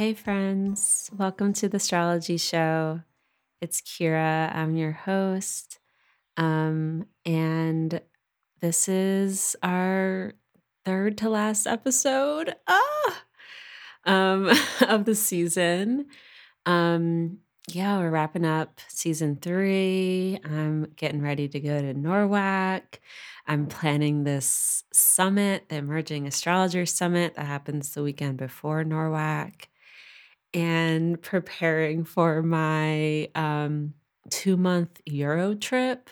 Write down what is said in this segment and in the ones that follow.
Hey, friends. Welcome to the Astrology Show. It's Kira. I'm your host. Um, and this is our third to last episode ah! um, of the season. Um, yeah, we're wrapping up season three. I'm getting ready to go to NORWAC. I'm planning this summit, the Emerging Astrologer Summit that happens the weekend before NORWAC, and preparing for my um, two month Euro trip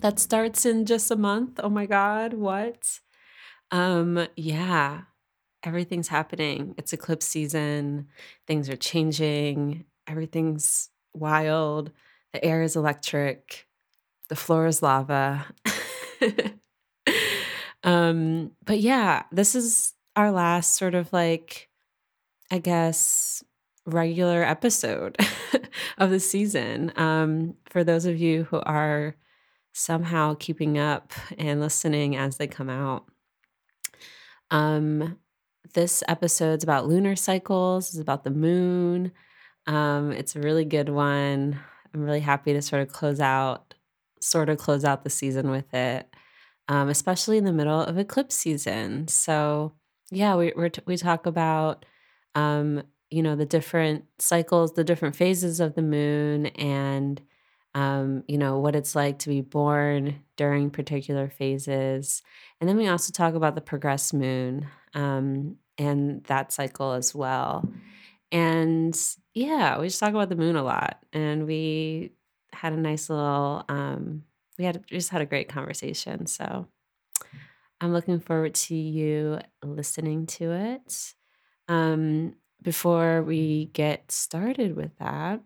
that starts in just a month. Oh my God, what? Um, yeah, everything's happening. It's eclipse season, things are changing, everything's wild, the air is electric, the floor is lava. um, but yeah, this is our last sort of like, I guess, regular episode of the season. Um, for those of you who are somehow keeping up and listening as they come out. Um, this episode's about lunar cycles, it's about the moon. Um, it's a really good one. I'm really happy to sort of close out, sort of close out the season with it, um, especially in the middle of eclipse season. So yeah, we we we talk about um, you know the different cycles, the different phases of the moon, and um, you know, what it's like to be born during particular phases. And then we also talk about the progress moon um, and that cycle as well. And yeah, we just talk about the moon a lot. And we had a nice little, um, we had we just had a great conversation. So I'm looking forward to you listening to it. Um, before we get started with that,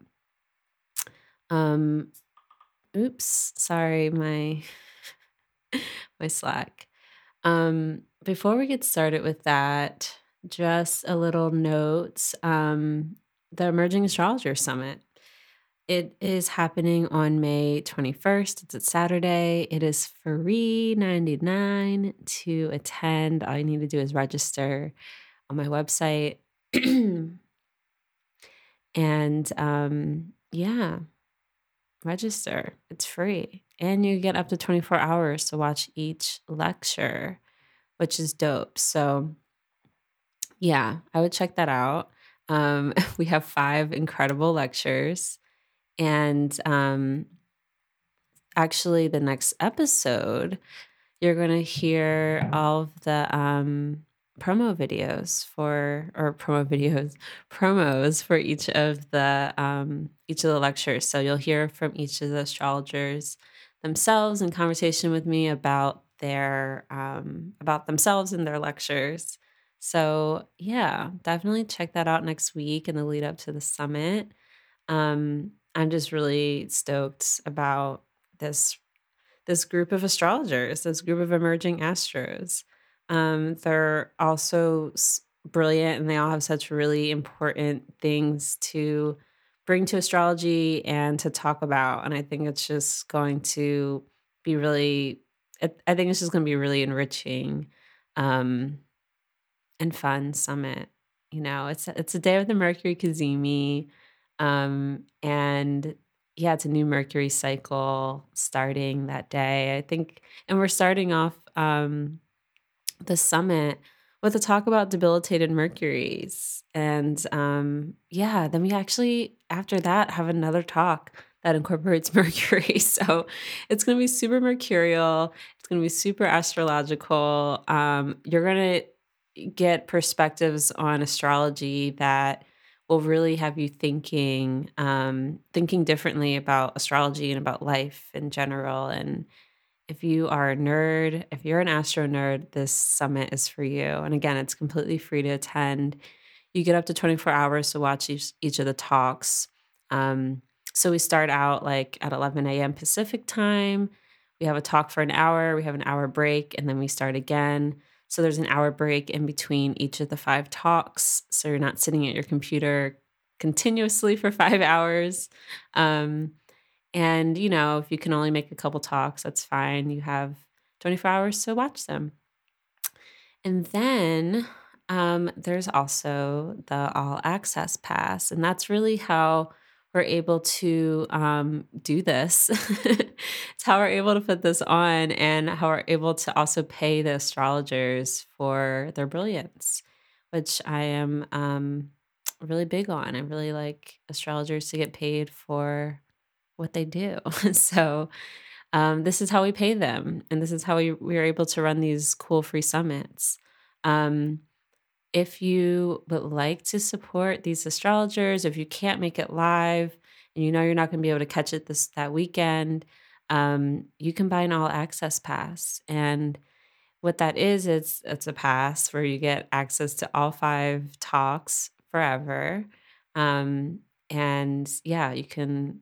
um, oops, sorry, my my Slack. Um, before we get started with that, just a little note. Um, the Emerging Astrologer Summit. It is happening on May 21st. It's a Saturday. It is free 99 to attend. All you need to do is register on my website. and um, yeah, register. It's free. And you get up to 24 hours to watch each lecture, which is dope. So, yeah, I would check that out. Um, we have five incredible lectures. And um, actually, the next episode, you're going to hear all of the um, promo videos for or promo videos promos for each of the um each of the lectures. So you'll hear from each of the astrologers themselves in conversation with me about their um about themselves and their lectures. So yeah definitely check that out next week in the lead up to the summit. Um i'm just really stoked about this this group of astrologers this group of emerging astros um, they're also brilliant and they all have such really important things to bring to astrology and to talk about. And I think it's just going to be really, I think it's just going to be really enriching um, and fun summit. You know, it's it's a day of the Mercury Cazimi, um, and yeah, it's a new Mercury cycle starting that day. I think, and we're starting off um, the summit with a talk about debilitated mercuries. And um, yeah, then we actually, after that, have another talk that incorporates Mercury. So it's going to be super mercurial. It's going to be super astrological. Um, you're going to get perspectives on astrology that will really have you thinking, um, thinking differently about astrology and about life in general. And if you are a nerd, if you're an astro nerd, this summit is for you. And again, it's completely free to attend. You get up to 24 hours to watch each, each of the talks. Um, so we start out like at 11 a.m. Pacific time. We have a talk for an hour, we have an hour break, and then we start again. So there's an hour break in between each of the five talks. So you're not sitting at your computer continuously for five hours. Um, and, you know, if you can only make a couple talks, that's fine. You have 24 hours to watch them. And then um, there's also the All Access Pass, and that's really how we're able to um, do this. it's how we're able to put this on, and how we're able to also pay the astrologers for their brilliance, which I am um, really big on. I really like astrologers to get paid for what they do. so um, this is how we pay them, and this is how we, we are able to run these cool free summits. Um, if you would like to support these astrologers, if you can't make it live and you know you're not going to be able to catch it this that weekend, um, you can buy an all access pass. And what that is, it's it's a pass where you get access to all five talks forever. Um, and yeah, you can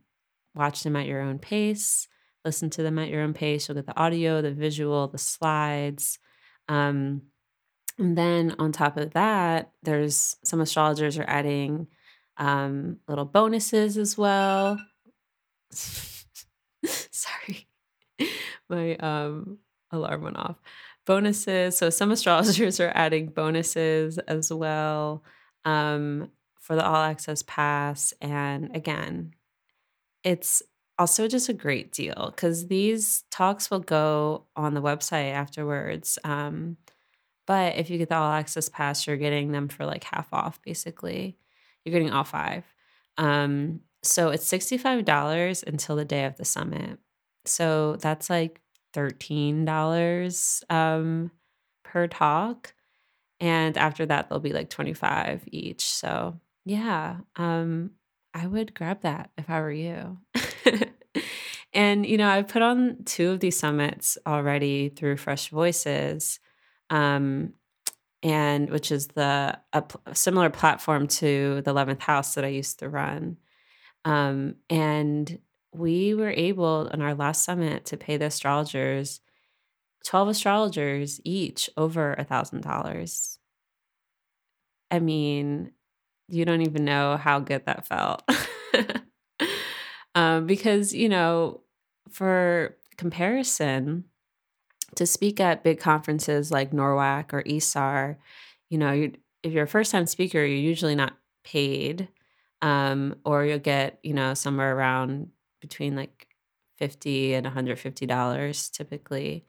watch them at your own pace, listen to them at your own pace. You'll get the audio, the visual, the slides. Um, and then on top of that, there's some astrologers are adding um, little bonuses as well. Sorry, my um, alarm went off. Bonuses. So some astrologers are adding bonuses as well um, for the all access pass. And again, it's also just a great deal because these talks will go on the website afterwards. Um, but if you get the all access pass, you're getting them for like half off basically. You're getting all five. Um, so it's $65 until the day of the summit. So that's like $13 um, per talk. And after that, they'll be like 25 each. So yeah, um, I would grab that if I were you. and, you know, I've put on two of these summits already through Fresh Voices um, and which is the a, a similar platform to the 11th house that I used to run. Um, and we were able in our last summit to pay the astrologers 12 astrologers each over a thousand dollars. I mean, you don't even know how good that felt. um, because, you know, for comparison, to speak at big conferences like NORWAC or ISAR, you know, you if you're a first time speaker, you're usually not paid, um, or you'll get, you know, somewhere around between like 50 and $150 typically.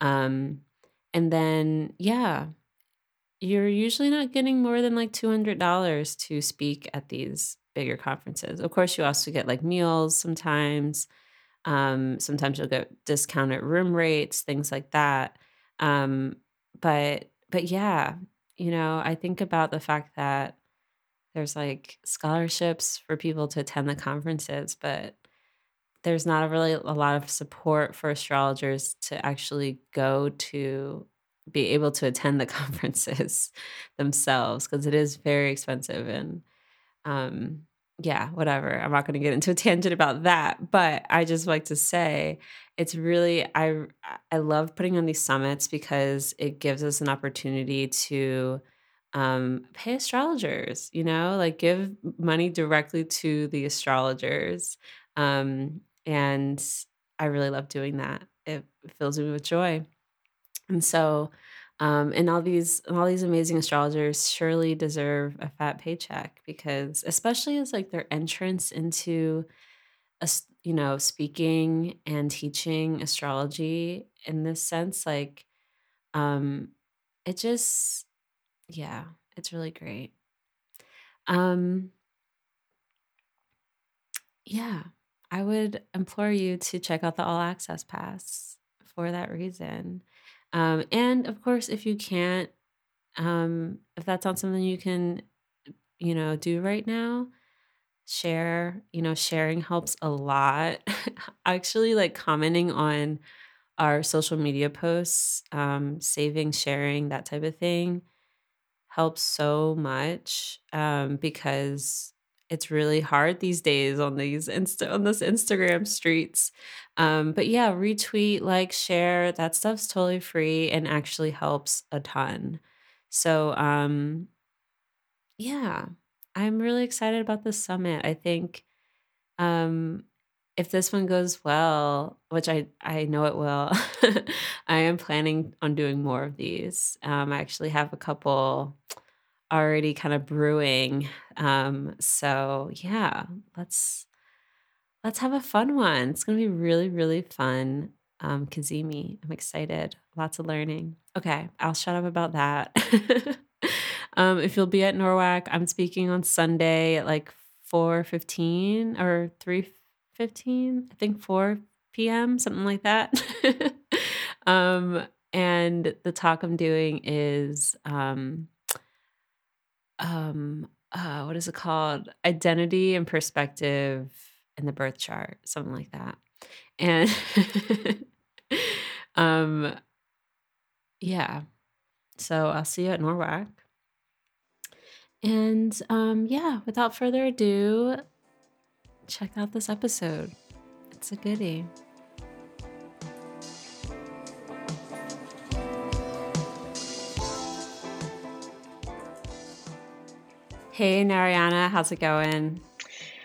Um, and then, yeah, you're usually not getting more than like $200 to speak at these bigger conferences. Of course, you also get like meals sometimes. Um, sometimes you'll get discounted room rates, things like that. Um, but but yeah, you know, I think about the fact that there's like scholarships for people to attend the conferences, but there's not really a lot of support for astrologers to actually go to be able to attend the conferences themselves because it is very expensive and um yeah, whatever. I'm not going to get into a tangent about that, but I just like to say it's really I I love putting on these summits because it gives us an opportunity to um pay astrologers, you know, like give money directly to the astrologers. Um and I really love doing that. It fills me with joy. And so um, and all these all these amazing astrologers surely deserve a fat paycheck because especially as like their entrance into a, you know speaking and teaching astrology in this sense like um it just yeah it's really great. Um yeah i would implore you to check out the all access pass for that reason um, and of course, if you can't, um, if that's not something you can, you know, do right now, share. You know, sharing helps a lot. Actually, like commenting on our social media posts, um, saving, sharing, that type of thing helps so much um, because it's really hard these days on these insta on this Instagram streets. Um, but yeah, retweet, like, share, that stuff's totally free and actually helps a ton. So um yeah, I'm really excited about this summit. I think um if this one goes well, which I I know it will, I am planning on doing more of these. Um, I actually have a couple already kind of brewing. Um, so yeah, let's let's have a fun one. It's gonna be really, really fun. Um, Cazimi, I'm excited. Lots of learning. Okay, I'll shut up about that. um, if you'll be at NORWAC, I'm speaking on Sunday at like 4:15 or 3:15, I think 4 p.m., something like that. um, and the talk I'm doing is um, um, uh, what is it called? Identity and perspective in the birth chart, something like that. And um, yeah. So I'll see you at NORWAC. And um, yeah, without further ado, check out this episode. It's a goodie. Hey, Narayana, how's it going?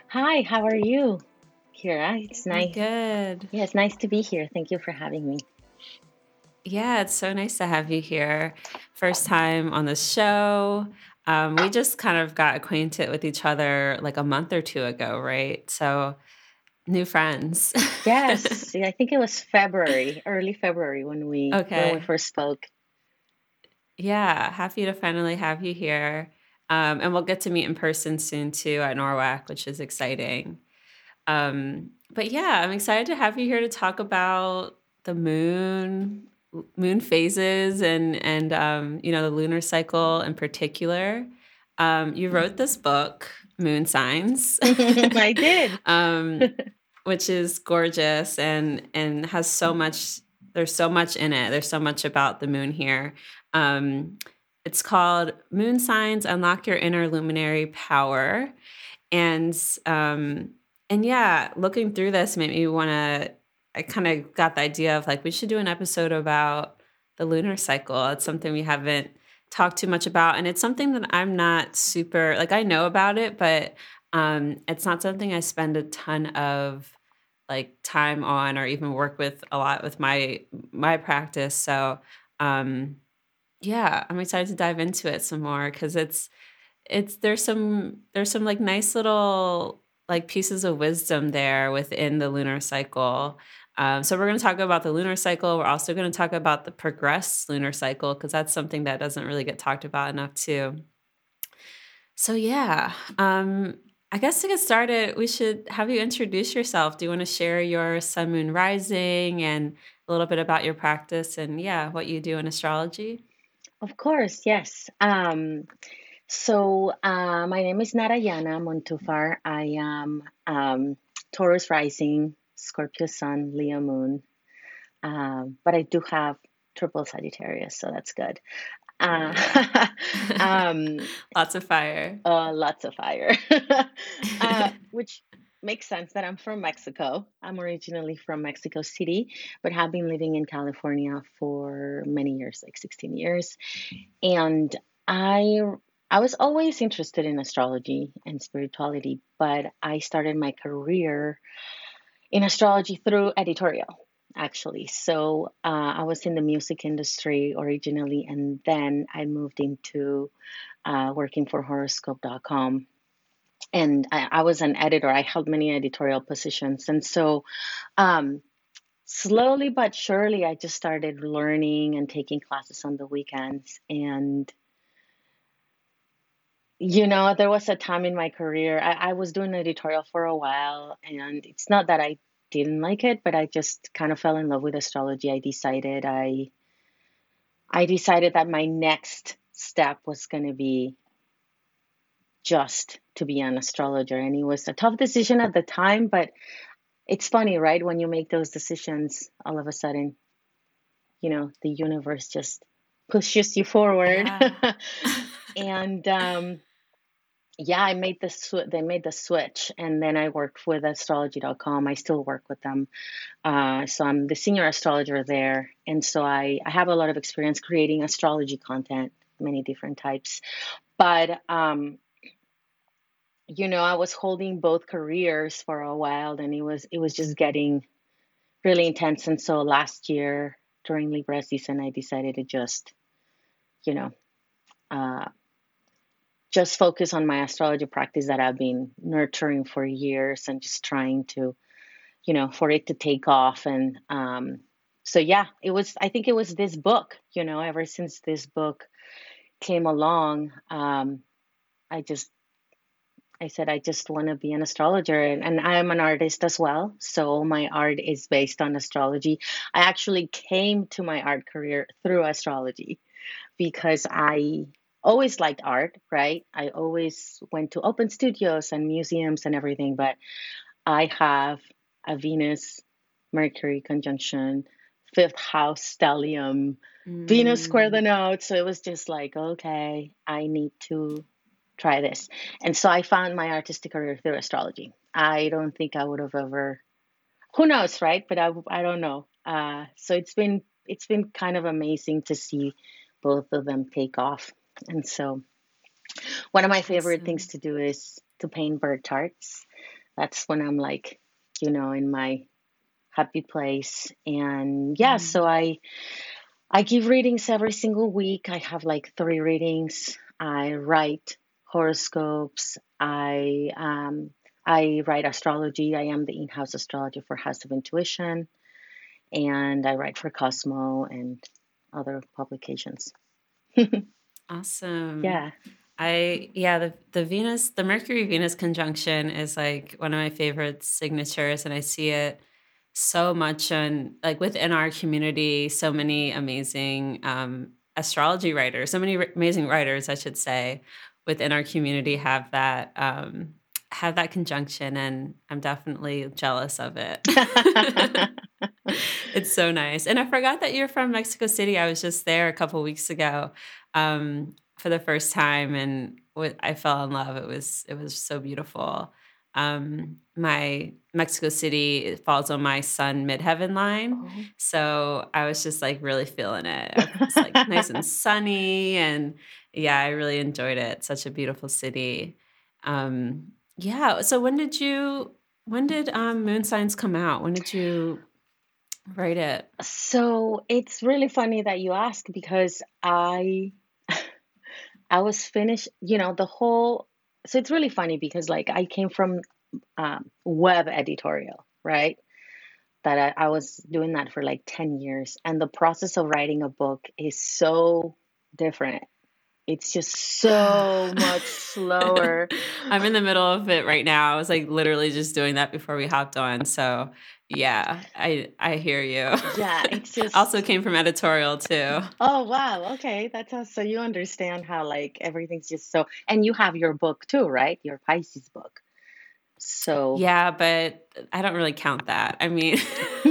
Hi, how are you, Kira? It's I'm nice. good. Yeah, it's nice to be here. Thank you for having me. Yeah, it's so nice to have you here. First time on the show. Um, we just kind of got acquainted with each other like a month or two ago, right? So, new friends. Yes, yeah, I think it was February, early February when we okay. when we first spoke. Yeah, happy to finally have you here. Um, and we'll get to meet in person soon too at NORWAC, which is exciting. Um, but yeah, I'm excited to have you here to talk about the moon, moon phases, and and um, you know the lunar cycle in particular. Um, you wrote this book, Moon Signs, I did. um, which is gorgeous and and has so much. There's so much in it. There's so much about the moon here. Um, it's called Moon Signs: Unlock Your Inner Luminary Power, and um, and yeah, looking through this made me want to. I kind of got the idea of like we should do an episode about the lunar cycle. It's something we haven't talked too much about, and it's something that I'm not super like. I know about it, but um, it's not something I spend a ton of like time on or even work with a lot with my my practice. So um, yeah, I'm excited to dive into it some more because it's it's there's some there's some like nice little like pieces of wisdom there within the lunar cycle. Um, so we're going to talk about the lunar cycle. We're also going to talk about the progressed lunar cycle because that's something that doesn't really get talked about enough too. So yeah, um, I guess to get started, we should have you introduce yourself. Do you want to share your sun, moon, rising, and a little bit about your practice and yeah, what you do in astrology? Of course, yes. Um, so uh, my name is Narayana Montúfar. I am um, Taurus rising, Scorpio sun, Leo moon, um, but I do have triple Sagittarius, so that's good. Uh, um, Lots of fire. Uh, lots of fire. uh, which makes sense that I'm from Mexico. I'm originally from Mexico City, but have been living in California for many years, like 16 years. And I I was always interested in astrology and spirituality, but I started my career in astrology through editorial actually. So uh, I was in the music industry originally, and then I moved into uh, working for horoscope.com. And I, I was an editor, I held many editorial positions. And so um, slowly but surely, I just started learning and taking classes on the weekends. And you know, there was a time in my career, I, I was doing editorial for a while, and it's not that I didn't like it, but I just kind of fell in love with astrology. I decided I I decided that my next step was going to be just to be an astrologer, and it was a tough decision at the time. But it's funny, right? When you make those decisions, all of a sudden, you know, the universe just pushes you forward, Yeah. and um, yeah, I made the sw- they made the switch, and then I worked with astrology.com. I still work with them, uh, so I'm the senior astrologer there, and so I I have a lot of experience creating astrology content, many different types. But um, you know, I was holding both careers for a while and it was it was just getting really intense. And so last year during Libra season I decided to just, you know, uh, just focus on my astrology practice that I've been nurturing for years and just trying to, you know, for it to take off. And um, so, yeah, it was, I think it was this book, you know, ever since this book came along, um, I just, I said, I just want to be an astrologer. And, and I'm an artist as well. So my art is based on astrology. I actually came to my art career through astrology because I always liked art, right? I always went to open studios and museums and everything, but I have a Venus Mercury conjunction, fifth house stellium, mm. Venus square the node. So it was just like, okay, I need to try this. And so I found my artistic career through astrology. I don't think I would have ever, who knows, right? But I, I don't know. Uh, so it's been it's been kind of amazing to see both of them take off. And so, one of my favorite awesome. things to do is to paint birth charts. That's when I'm like, you know, in my happy place. And yeah, mm. so I I give readings every single week. I have like three readings. I write horoscopes. I um, I write astrology. I am the in-house astrologer for House of Intuition, and I write for Cosmo and other publications. awesome. Yeah. I yeah, the the Venus, the Mercury Venus conjunction is like one of my favorite signatures and I see it so much on like within our community, so many amazing um astrology writers, so many amazing writers, I should say, within our community have that um have that conjunction and I'm definitely jealous of it. it's so nice. And I forgot that you're from Mexico City. I was just there a couple weeks ago um, for the first time and I fell in love. It was it was so beautiful. Um, my Mexico City falls on my sun midheaven line. Oh. So I was just like really feeling it. It's like nice and sunny and yeah, I really enjoyed it. Such a beautiful city. Um, yeah. So when did you when did um, Moon Signs come out? When did you write it? So it's really funny that you ask because I I was finished, you know, the whole so it's really funny because like I came from um, web editorial, right? That I, I was doing that for like 10 years. And the process of writing a book is so different it's just so much slower. I'm in the middle of it right now. I was like literally just doing that before we hopped on. So yeah, I I hear you. Yeah, it's just also came from editorial too. Oh wow, okay, that's how, so you understand how like everything's just so. And you have your book too, right? Your Pisces book. So yeah, but I don't really count that. I mean,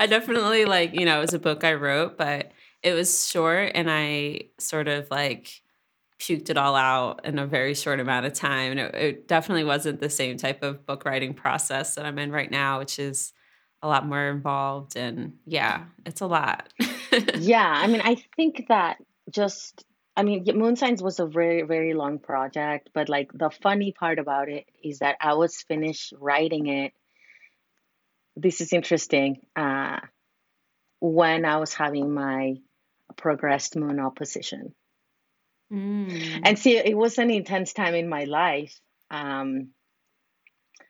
I definitely like you know it was a book I wrote, but it was short and I sort of like puked it all out in a very short amount of time. And it, it, definitely wasn't the same type of book writing process that I'm in right now, which is a lot more involved. And yeah, it's a lot. yeah. I mean, I think that just, I mean, Moon Signs was a very, very long project, but like the funny part about it is that I was finished writing it. This is interesting. Uh, when I was having my progressed moon opposition. Mm. And see, it was an intense time in my life. Um,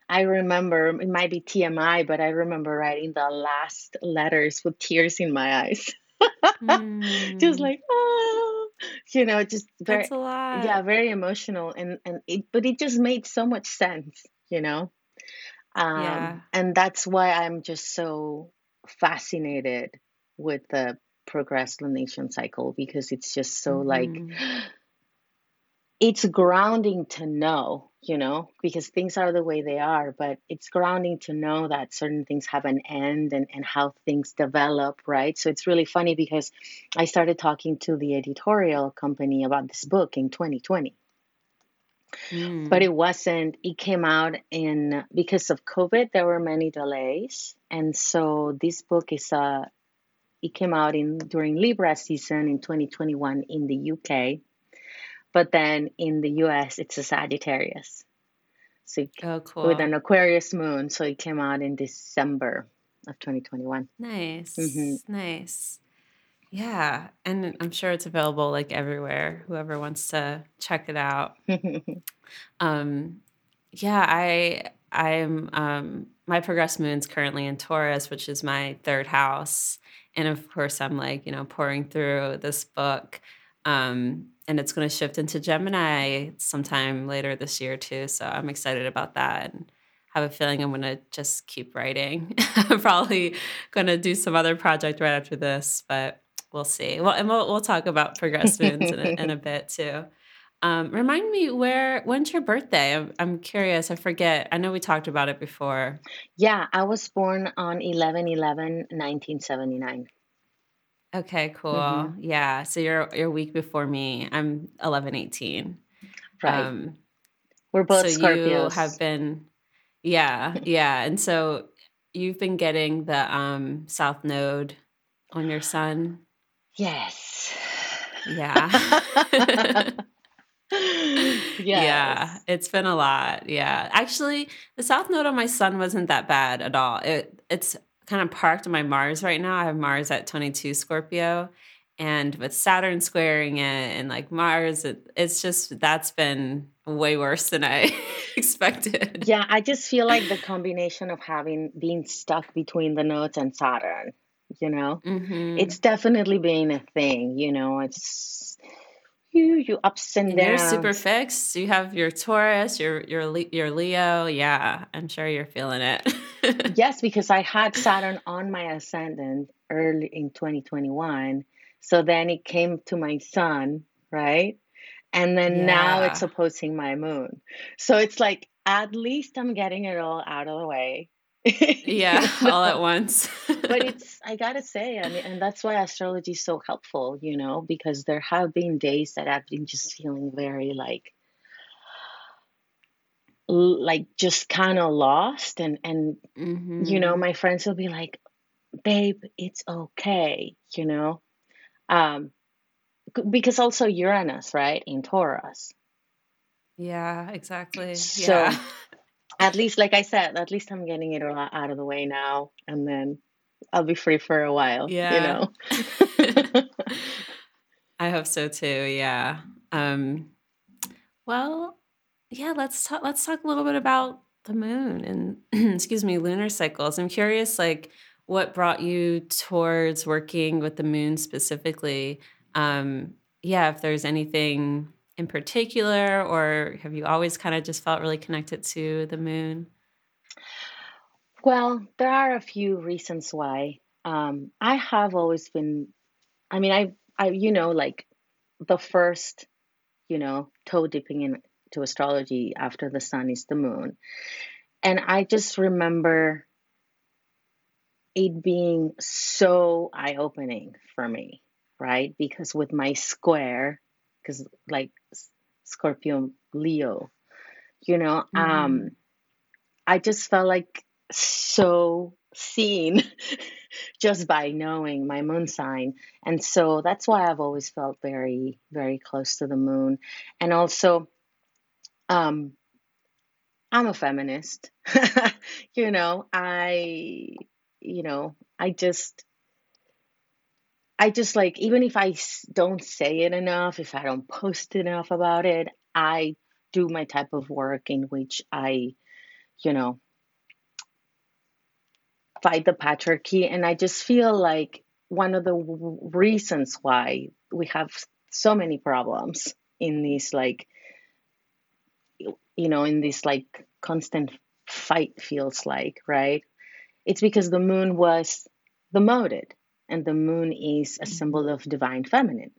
I remember, it might be TMI, but I remember writing the last letters with tears in my eyes. mm. Just like, oh, you know, just very, yeah, very emotional. And, and it, but it just made so much sense, you know? Um, yeah. And that's why I'm just so fascinated with the procrastination cycle because it's just so mm-hmm. like it's grounding to know, you know, because things are the way they are, but it's grounding to know that certain things have an end and, and how things develop, right? So it's really funny because I started talking to the editorial company about this book in 2020. Mm. But it wasn't, it came out in because of COVID, there were many delays. And so this book is a it came out in during Libra season in 2021 in the UK, but then in the US it's a Sagittarius. So Oh, cool. with an Aquarius moon, so it came out in December of 2021. Nice. Mhm. Nice. Yeah. And I'm sure it's available like everywhere, whoever wants to check it out. Um, yeah, I I'm um my progress moon's currently in Taurus, which is my third house. And of course I'm like, you know, pouring through this book. Um, and it's gonna shift into Gemini sometime later this year too. So I'm excited about that and have a feeling I'm gonna just keep writing. I'm probably gonna do some other project right after this, but we'll see. Well, and we'll we'll talk about progress moons in a, in a bit too. Um, remind me where when's your birthday? I'm, I'm curious. I forget. I know we talked about it before. yeah, I was born on 11 11 1979. Okay, cool. hmm Yeah. So you're you're a week before me. I'm 11 18. Right. Um, We're so both you have been yeah, yeah. And so you've been getting the um South Node on your sun. Yes. Yeah. Yeah, yes. it's been a lot. Yeah. Actually, the south node on my sun wasn't that bad at all. It it's kind of parked on my Mars right now. I have Mars at 22 Scorpio and with Saturn squaring it and like Mars it, it's just that's been way worse than I expected. Yeah, I just feel like the combination of having being stuck between the nodes and Saturn, you know, Mhm. it's definitely been a thing, you know, it's you, you ups and And you're super fixed. You have your Taurus, your your your Leo. Yeah, I'm sure you're feeling it. Yes, because I had Saturn on my ascendant early in 2021. So then it came to my sun, right? And then now it's opposing my moon. So it's like, at least I'm getting it all out of the way. Yeah, all at once. But it's, I gotta say, I mean, and that's why astrology is so helpful, you know, because there have been days that I've been just feeling very like, like just kind of lost and and you know mhm. my friends will be like babe it's okay you know um because also uranus right in taurus Yeah, exactly. so Yeah. at least like i said at least i'm getting it all out of the way now and then i'll be free for a while Yeah. you know I hope so too. Yeah. Um, well, yeah, let's talk let's talk a little bit about the moon and excuse me, lunar cycles. I'm curious like what brought you towards working with the moon specifically. Um, yeah, if there's anything in particular or have you always kind of just felt really connected to the moon? well there are a few reasons why um i have always been i mean i i you know like the first you know toe dipping into astrology after the sun is the moon and i just remember it being so eye opening for me, right? Because with my square, because like Scorpio Leo, you know, um, Mhm. I just felt like so seen just by knowing my moon sign. And so that's why I've always felt very, very close to the moon. And also, um, I'm a feminist. you know, I, you know, I just, I just like, even if I don't say it enough, if I don't post enough about it, I do my type of work in which I, you know, fight the patriarchy. And I just feel like one of the w- reasons why we have so many problems in this, like, you know, in this like constant fight feels like, right? It's because the moon was demoted, and the moon is a symbol Mhm. of divine feminine,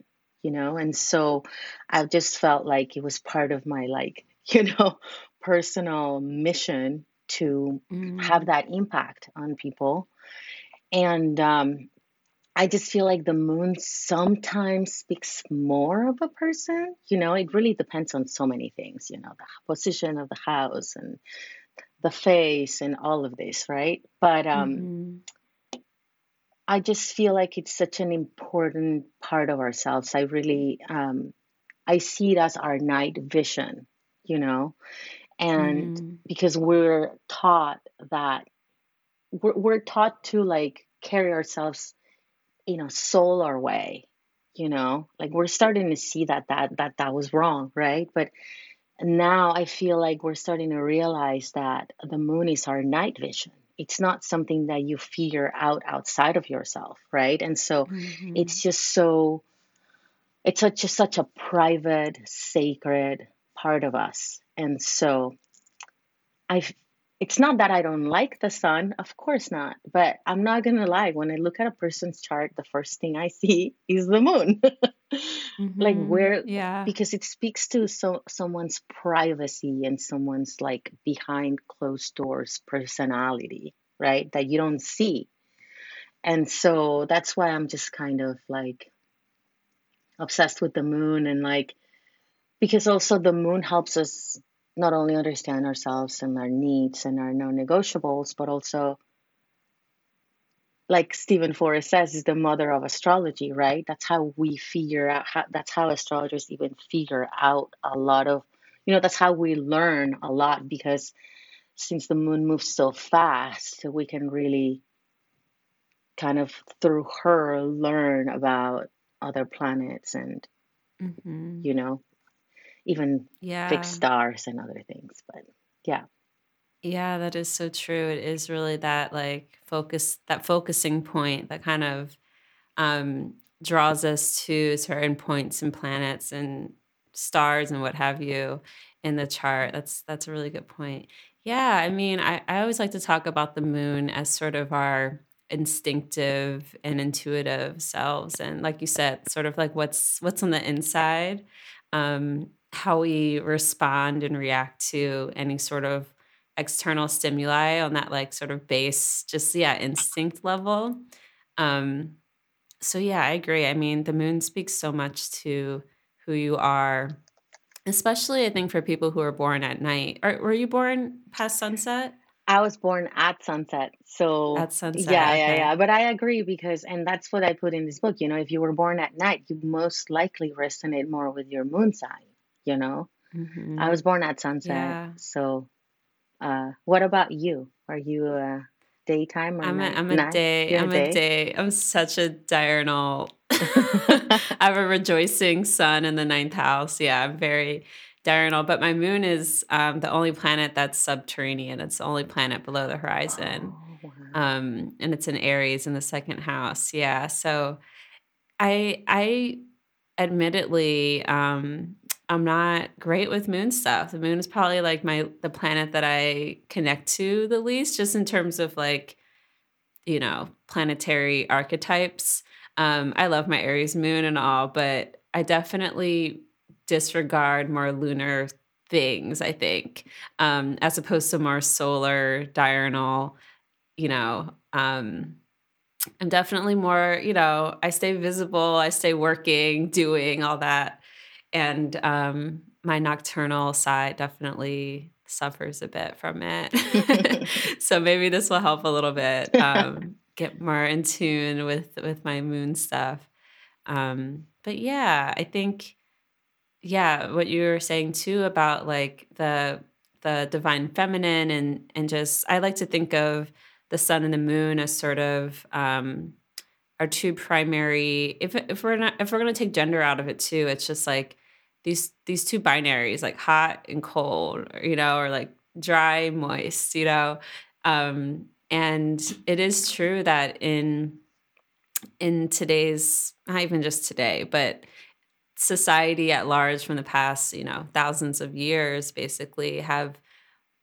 you know. And so I just felt like it was part of my like, you know, personal mission to have Mhm. that impact on people. And um, I just feel like the moon sometimes speaks more of a person. You know, it really depends on so many things, you know, the position of the house and the face and all of this, right? But um, Mhm. I just feel like it's such an important part of ourselves. I really, um, I see it as our night vision, you know, And Mm-hmm. because we're taught that we're, we're taught to like carry ourselves, you know, solar way, you know, like we're starting to see that that that that was wrong, right? But now I feel like we're starting to realize that the moon is our night vision. It's not something that you figure out outside of yourself, right? And so Mm-hmm. it's just so it's such just such a private, sacred part of us. And so I it's not that I don't like the sun, of course not, but I'm not gonna lie, when I look at a person's chart, the first thing I see is the moon. like Mm-hmm. where Yeah. because it speaks to so someone's privacy and someone's like behind closed doors personality, right? That you don't see. And so that's why I'm just kind of like obsessed with the moon and like because also the moon helps us not only understand ourselves and our needs and our non-negotiables but also like Steven Forrest says is the mother of astrology right that's how we figure out how that's how astrologers even figure out a lot of you know that's how we learn a lot because since the moon moves so fast we can really kind of through her learn about other planets and Mm-hmm. you know even Yeah. fixed stars and other things. But yeah, Yeah, that is so true. It is really that like focus, that focusing point that kind of um, draws us to certain points and planets and stars and what have you in the chart. That's that's a really good point. Yeah, I mean, I, I always like to talk about the moon as sort of our instinctive and intuitive selves, and like you said, sort of like what's what's on the inside, um, how we respond and react to any sort of external stimuli on that like sort of base, just yeah, instinct level. Um, so yeah, I agree. I mean, the moon speaks so much to who you are, especially I think for people who are born at night. Or were you born past sunset? I was born at sunset. So At sunset, yeah, yeah, okay. yeah. But I agree because, and that's what I put in this book. You know, if you were born at night, you most likely resonate more with your moon sign. You know, hmm I was born at sunset. Yeah. So, uh, what about you? Are you a daytime or I'm a night? I'm a Night? day. You're I'm a day? day. I'm such a diurnal. I have a rejoicing sun in the ninth house. Yeah, I'm very diurnal. But my moon is um, the only planet that's subterranean. It's the only planet below the horizon. Oh, wow. Um, and it's in Aries in the second house. Yeah. So I I admittedly um I'm not great with moon stuff. The moon is probably like my the planet that I connect to the least, just in terms of like you know, planetary archetypes. Um, I love my Aries moon and all, but I definitely disregard more lunar things, I think, um, as opposed to more solar, diurnal, you know. Um, I'm definitely more, you know, I stay visible, I stay working, doing all that. And um, my nocturnal side definitely suffers a bit from it. so maybe this will help a little bit um, get more in tune with with my moon stuff. Um, but yeah, I think yeah, what you were saying too about like the the divine feminine and and just I like to think of the sun and the moon as sort of um our two primary if if we're not if we're going to take gender out of it too, it's just like these these two binaries like hot and cold, you know, or like dry, moist, you know. Um and it is true that in in today's not even just today, but society at large from the past, you know, thousands of years basically have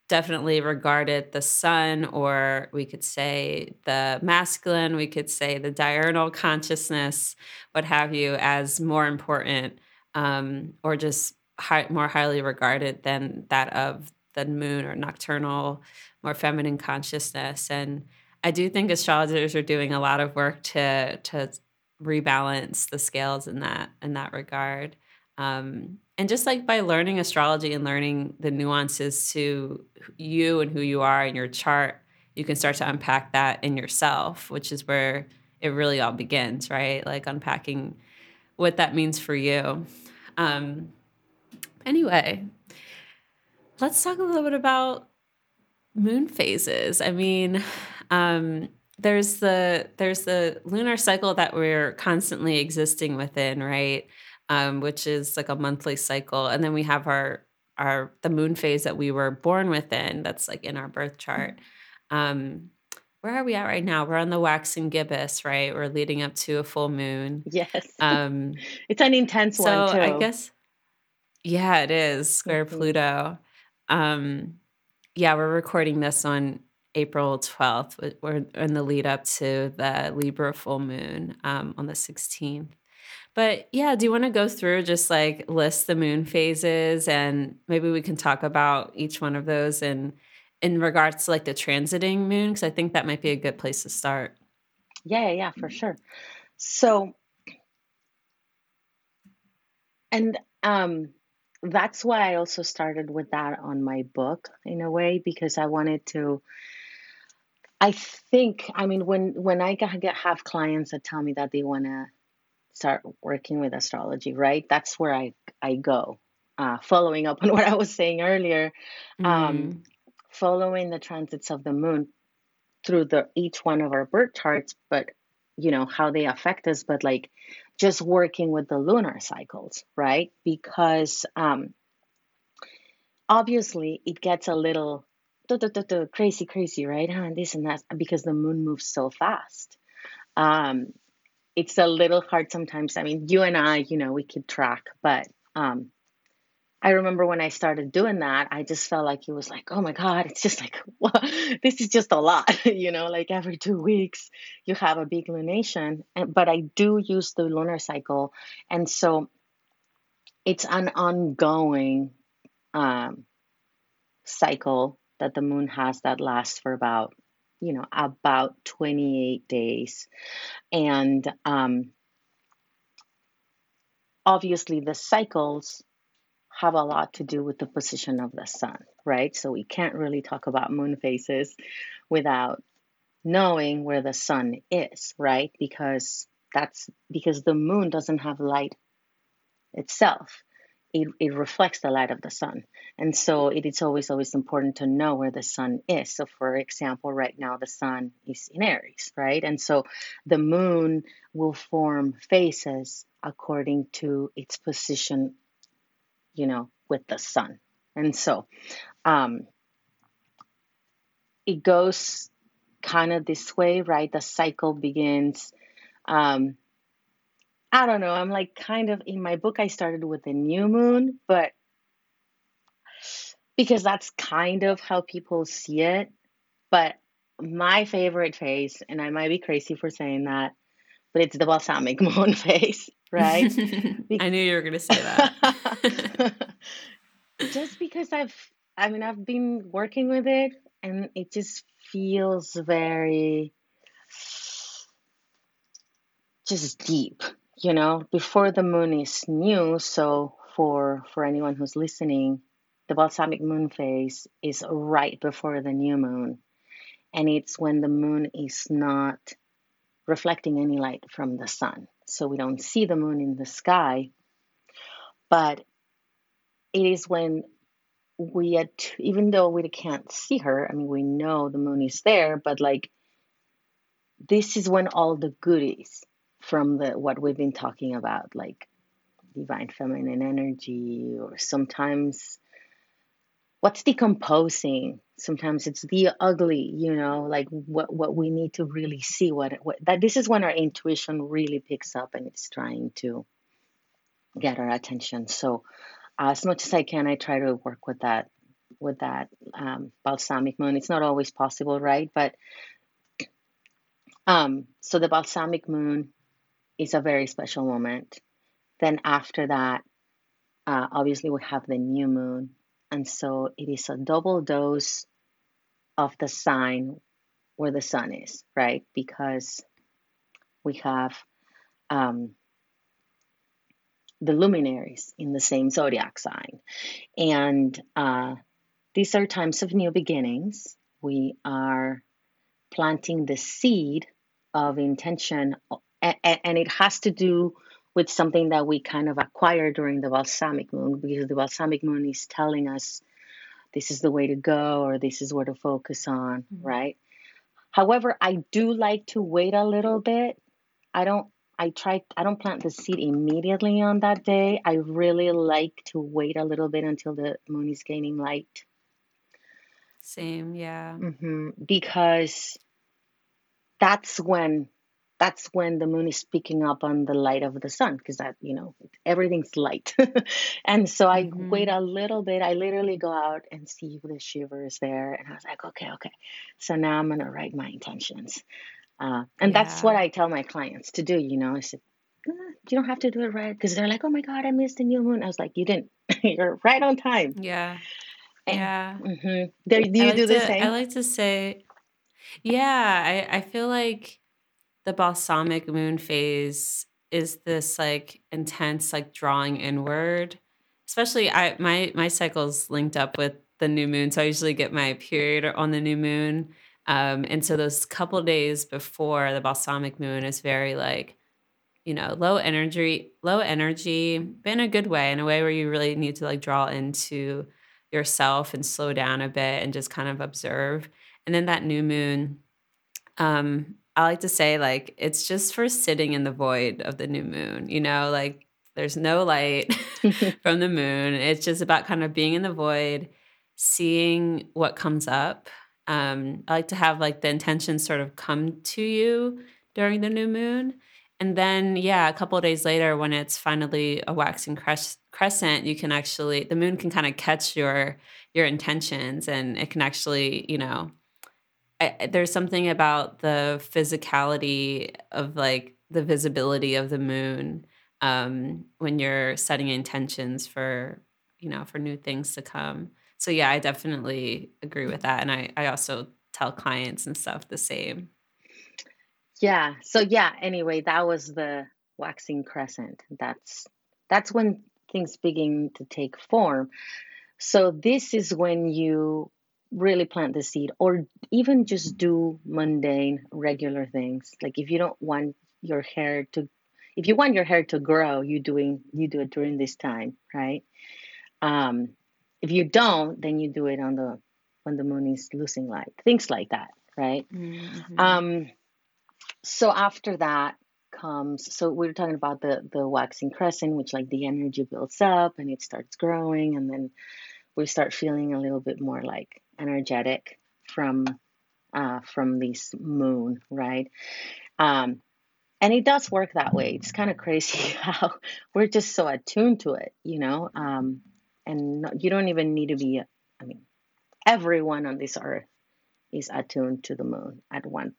definitely regarded the sun, or we could say the masculine, we could say the diurnal consciousness, what have you, as more important um, or just high, more highly regarded than that of the moon or nocturnal, more feminine consciousness. And I do think astrologers are doing a lot of work to to rebalance the scales in that in that regard. Um, and just like by learning astrology and learning the nuances to you and who you are in your chart, you can start to unpack that in yourself, which is where it really all begins, right? Like unpacking what that means for you. Um, anyway, let's talk a little bit about moon phases. I mean, um, there's the there's the lunar cycle that we're constantly existing within, right? Um, which is like a monthly cycle, and then we have our our the moon phase that we were born within. That's like in our birth chart. Um, where are we at right now? We're on the waxing gibbous, right? We're leading up to a full moon. Yes. Um, it's an intense so one too. I guess, yeah, it is square Mhm. Pluto. Um, yeah, we're recording this on April 12th. We're in the lead up to the Libra full moon um, on the 16th. But yeah, do you want to go through just like list the moon phases and maybe we can talk about each one of those and in regards to like the transiting moon? Because I think that might be a good place to start. Yeah, yeah, yeah, for sure. So, and um, that's why I also started with that on my book in a way because I wanted to. I think, I mean, when when I get have clients that tell me that they want to start working with astrology, right? That's where I I go. Uh, following up on what I was saying earlier, um, Mm, following the transits of the moon through the each one of our birth charts, but you know how they affect us, but like just working with the lunar cycles, right? Because um, obviously it gets a little crazy, crazy, right? Huh? This and that because the moon moves so fast. Um, it's a little hard sometimes. I mean, you and I, you know, we keep track, but um, I remember when I started doing that, I just felt like it was like, oh my God, it's just like, what? this is just a lot, you know, like every two weeks you have a big lunation. And, but I do use the lunar cycle. And so it's an ongoing um, cycle that the moon has that lasts for about, you know, about 28 days. And um, obviously the cycles have a lot to do with the position of the sun, right? So we can't really talk about moon phases without knowing where the sun is, right? Because that's because the moon doesn't have light itself. It, it reflects the light of the sun. And so it is always, always important to know where the sun is. So, for example, right now the sun is in Aries, right? And so the moon will form phases according to its position you know, with the sun. And so um, it goes kind of this way, right? The cycle begins. Um, I don't know. I'm like kind of in my book, I started with the new moon, but because that's kind of how people see it. But my favorite phase, and I might be crazy for saying that, but it's the balsamic moon phase, right? I knew you were going to say that. just because I've, I mean, I've been working with it and it just feels very just deep, you know, before the moon is new. So for, for anyone who's listening, the balsamic moon phase is right before the new moon. And it's when the moon is not reflecting any light from the sun. So we don't see the moon in the sky, but it is when we at even though we can't see her i mean we know the moon is there but like this is when all the goodies from the what we've been talking about like divine feminine energy or sometimes what's decomposing sometimes it's the ugly you know like what what we need to really see what, what that this is when our intuition really picks up and it's trying to get our attention so as much as I can, I try to work with that with that um, balsamic moon. It's not always possible, right? But um, so the balsamic moon is a very special moment. Then after that, uh, obviously we have the new moon, and so it is a double dose of the sign where the sun is, right? Because we have um, the luminaries in the same zodiac sign. And uh, these are times of new beginnings. We are planting the seed of intention, and, and it has to do with something that we kind of acquire during the balsamic moon because the balsamic moon is telling us this is the way to go or this is where to focus on, mm-hmm. right? However, I do like to wait a little bit. I don't I try I don't plant the seed immediately on that day. I really like to wait a little bit until the moon is gaining light. Same, yeah. Mm-hmm. Because that's when that's when the moon is picking up on the light of the sun because that you know everything's light. And so i mm-hmm. wait a little bit i literally go out and see if the shiver is there and i was like okay okay. So now i'm going to write my intentions. Uh, and yeah. that's what i tell my clients to do you know i said you don't have to do it right because they're like oh my god i missed the new moon. I was like you didn't you're right on time. Yeah. And, yeah. mm-hmm. do you like do to, the same? i like to say yeah I, I feel like the balsamic moon phase is this like intense like drawing inward. Especially i my my cycle's linked up with the new moon so i usually get my period on the new moon. Um, and so those couple days before the balsamic moon is very like you know low energy low energy but in a good way in a way where you really need to like draw into yourself and slow down a bit and just kind of observe. And then that new moon um I like to say like it's just for sitting in the void of the new moon, you know, like there's no light from the moon. It's just about kind of being in the void, seeing what comes up. Um, I like to have like the intention sort of come to you during the new moon. And then, yeah, a couple days later, when it's finally a waxing cres- crescent, you can actually the moon can kind of catch your your intentions, and it can actually, you know, I, there's something about the physicality of like the visibility of the moon um, when you're setting intentions for you know for new things to come. So yeah i definitely agree with that and i i also tell clients and stuff the same. Yeah so yeah anyway that was the waxing crescent. That's that's when things begin to take form. So this is when you really plant the seed or even just do mundane regular things. Like if you don't want your hair to if you want your hair to grow you doing you do it during this time right? Um if you don't then you do it on the when the moon is losing light things like that right? Mm-hmm. um so after that comes so we are talking about the the waxing crescent which like the energy builds up and it starts growing and then we start feeling a little bit more like energetic from uh, from this moon, right? Um, and it does work that way. It's kind of crazy how we're just so attuned to it, you know. Um, and no, you don't even need to be. I mean, everyone on this earth is attuned to the moon at one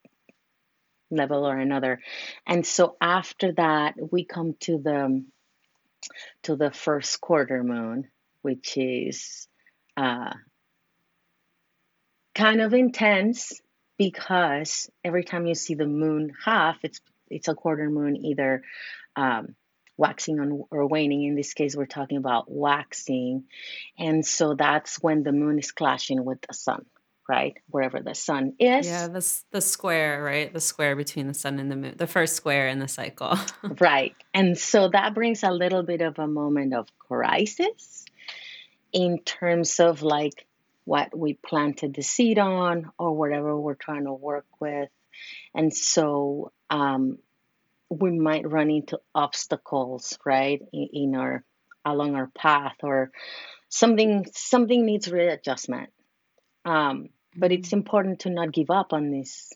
level or another. And so after that, we come to the to the first quarter moon, which is uh, kind of intense because every time you see the moon half, it's it's a quarter moon either um, waxing on, or waning. In this case, we're talking about waxing, and so that's when the moon is clashing with the sun, right? Wherever the sun is. Yeah, the the square, right? The square between the sun and the moon, the first square in the cycle. right, and so that brings a little bit of a moment of crisis in terms of like what we planted the seed on or whatever we're trying to work with. And so um, we might run into obstacles, right, in, in, our along our path, or something something needs readjustment. Um, but it's mm-hmm. important to not give up on this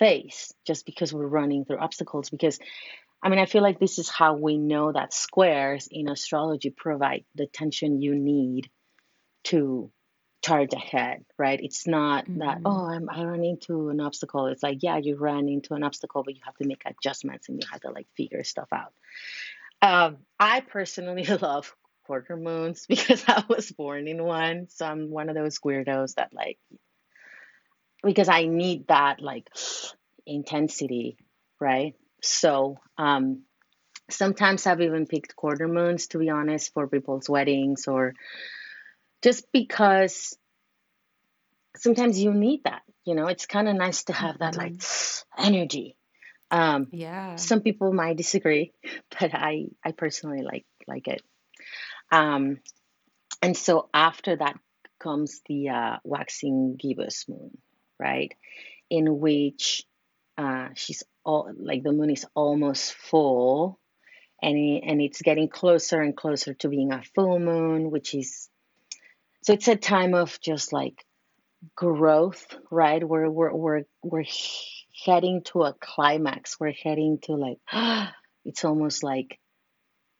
phase just because we're running through obstacles. Because I mean, I feel like this is how we know that squares in astrology provide the tension you need to charge ahead, right? It's not mm-hmm. that, oh, I'm, I ran into an obstacle. It's like, yeah, you ran into an obstacle, but you have to make adjustments and you have to like figure stuff out. Um, I personally love quarter moons because I was born in one. So I'm one of those weirdos that like, because I need that like intensity, right? So, um, sometimes I've even picked quarter moons to be honest for people's weddings or just because sometimes you need that you know it's kind of nice to have that like mm-hmm. energy um yeah some people might disagree but i i personally like like it um and so after that comes the uh, waxing gibbous moon, right? In which uh, she's all like the moon is almost full, and it, and it's getting closer and closer to being a full moon, which is so it's a time of just like growth, right? We're we're we're we're heading to a climax. We're heading to like it's almost like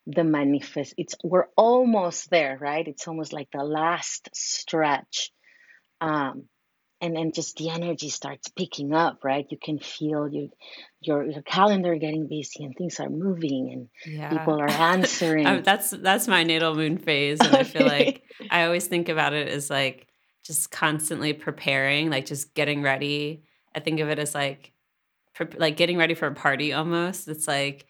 the manifest it's we're almost there right it's almost like the last stretch um and then just the energy starts picking up right? You can feel your your, your calendar getting busy and things are moving and yeah. people are answering. um, that's that's my natal moon phase and i feel like i always think about it as like just constantly preparing like just getting ready. I think of it as like pre- like getting ready for a party almost. It's like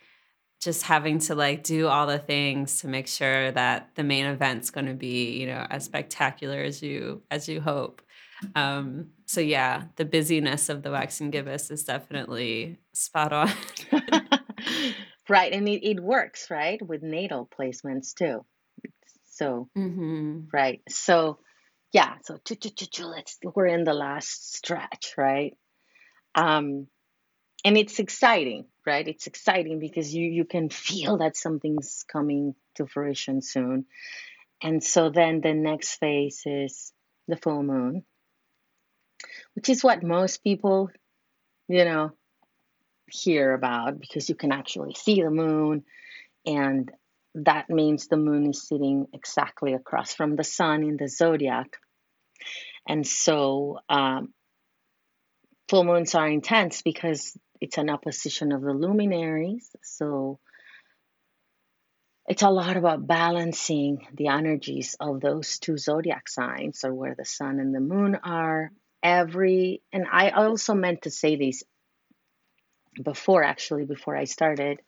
just having to like do all the things to make sure that the main event's going to be you know as spectacular as you as you hope um so yeah the busyness of the waxing gibbous is definitely spot on. Right and it, it works right with natal placements too. So mm-hmm. right so yeah so let's we're in the last stretch right? Um and it's exciting right? It's exciting because you you can feel that something's coming to fruition soon. And so then the next phase is the full moon which is what most people you know hear about because you can actually see the moon and that means the moon is sitting exactly across from the sun in the zodiac and so um, full moons are intense because it's an opposition of the luminaries. So it's a lot about balancing the energies of those two zodiac signs or where the sun and the moon are. Every, and I also meant to say this before actually, before I started.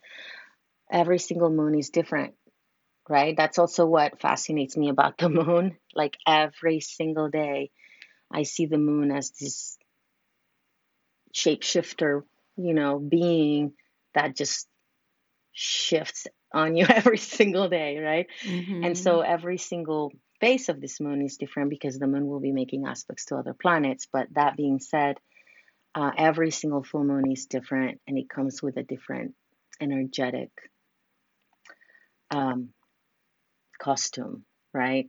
Every single moon is different, right? That's also what fascinates me about the moon. Like every single day, I see the moon as this shapeshifter you know, being that just shifts on you every single day, right? Mm-hmm. And so every single phase of this moon is different because the moon will be making aspects to other planets. But that being said, uh, every single full moon is different and it comes with a different energetic um, costume, right?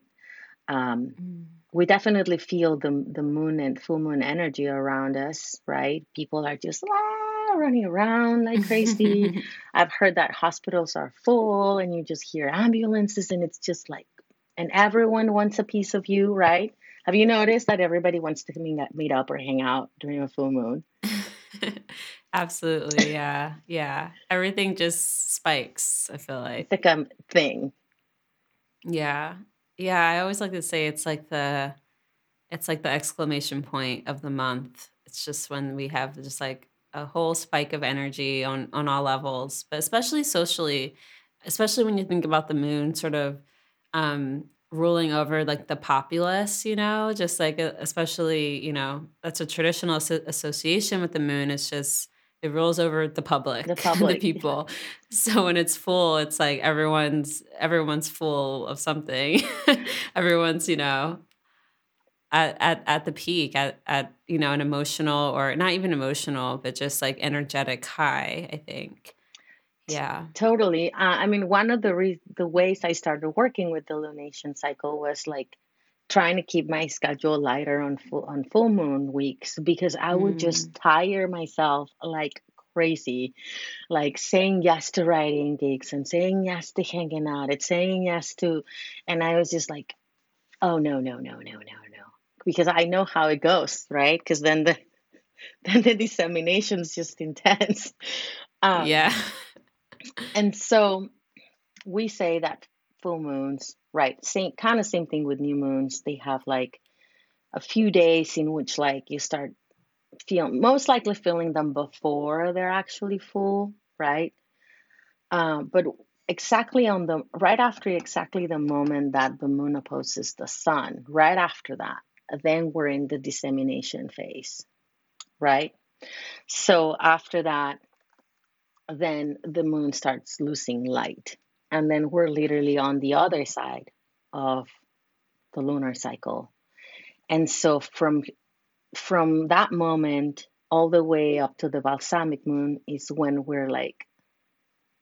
Um, mm. We definitely feel the the moon and full moon energy around us, right? People are just ah, running around like crazy. I've heard that hospitals are full and you just hear ambulances and it's just like, and everyone wants a piece of you, right? Have you noticed that everybody wants to meet up or hang out during a full moon? Absolutely, yeah, yeah. Everything just spikes. I feel like it's like a thing. Yeah, yeah. I always like to say it's like the, it's like the exclamation point of the month. It's just when we have just like a whole spike of energy on on all levels, but especially socially, especially when you think about the moon sort of um, ruling over like the populace, you know, just like especially you know that's a traditional association with the moon. It's just it rules over the public, the public, the people. So when it's full, it's like everyone's everyone's full of something. everyone's you know at, at, at the peak at, at you know an emotional or not even emotional but just like energetic high i think yeah totally uh, i mean one of the re- the ways i started working with the lunation cycle was like trying to keep my schedule lighter on full on full moon weeks because i would mm. just tire myself like crazy like saying yes to writing gigs and saying yes to hanging out and saying yes to and i was just like oh no no no no no no because I know how it goes, right? Because then the then the dissemination is just intense. Um, yeah. And so we say that full moons, right? Same kind of same thing with new moons. They have like a few days in which like you start feeling most likely feeling them before they're actually full, right? Um, but exactly on the right after exactly the moment that the moon opposes the sun, right after that, then we're in the dissemination phase, right? So after that, then the moon starts losing light. And then we're literally on the other side of the lunar cycle. and so from from that moment all the way up to the balsamic moon is when we're like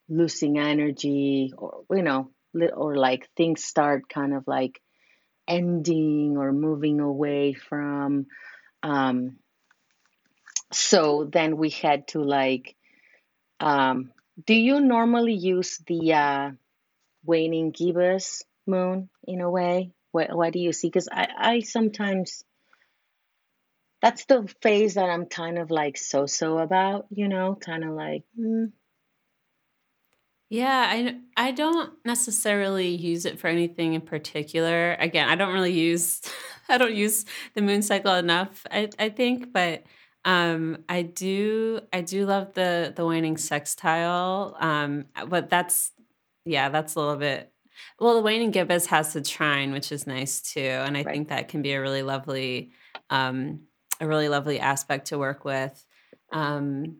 losing energy or you know or like things start kind of like ending or moving away from um so then we had to like um do you normally use the uh waning gibbous moon in a way? What, what do you see? Because I, I sometimes that's the phase that i'm kind of like so so about you know kind of like mm, yeah, I I don't necessarily use it for anything in particular. Again, I don't really use I don't use the moon cycle enough, I I think, but um I do I do love the the waning sextile. Um but that's yeah, that's a little bit well, the waning gibbous has the trine, which is nice too, and I right think that can be a really lovely um a really lovely aspect to work with. Um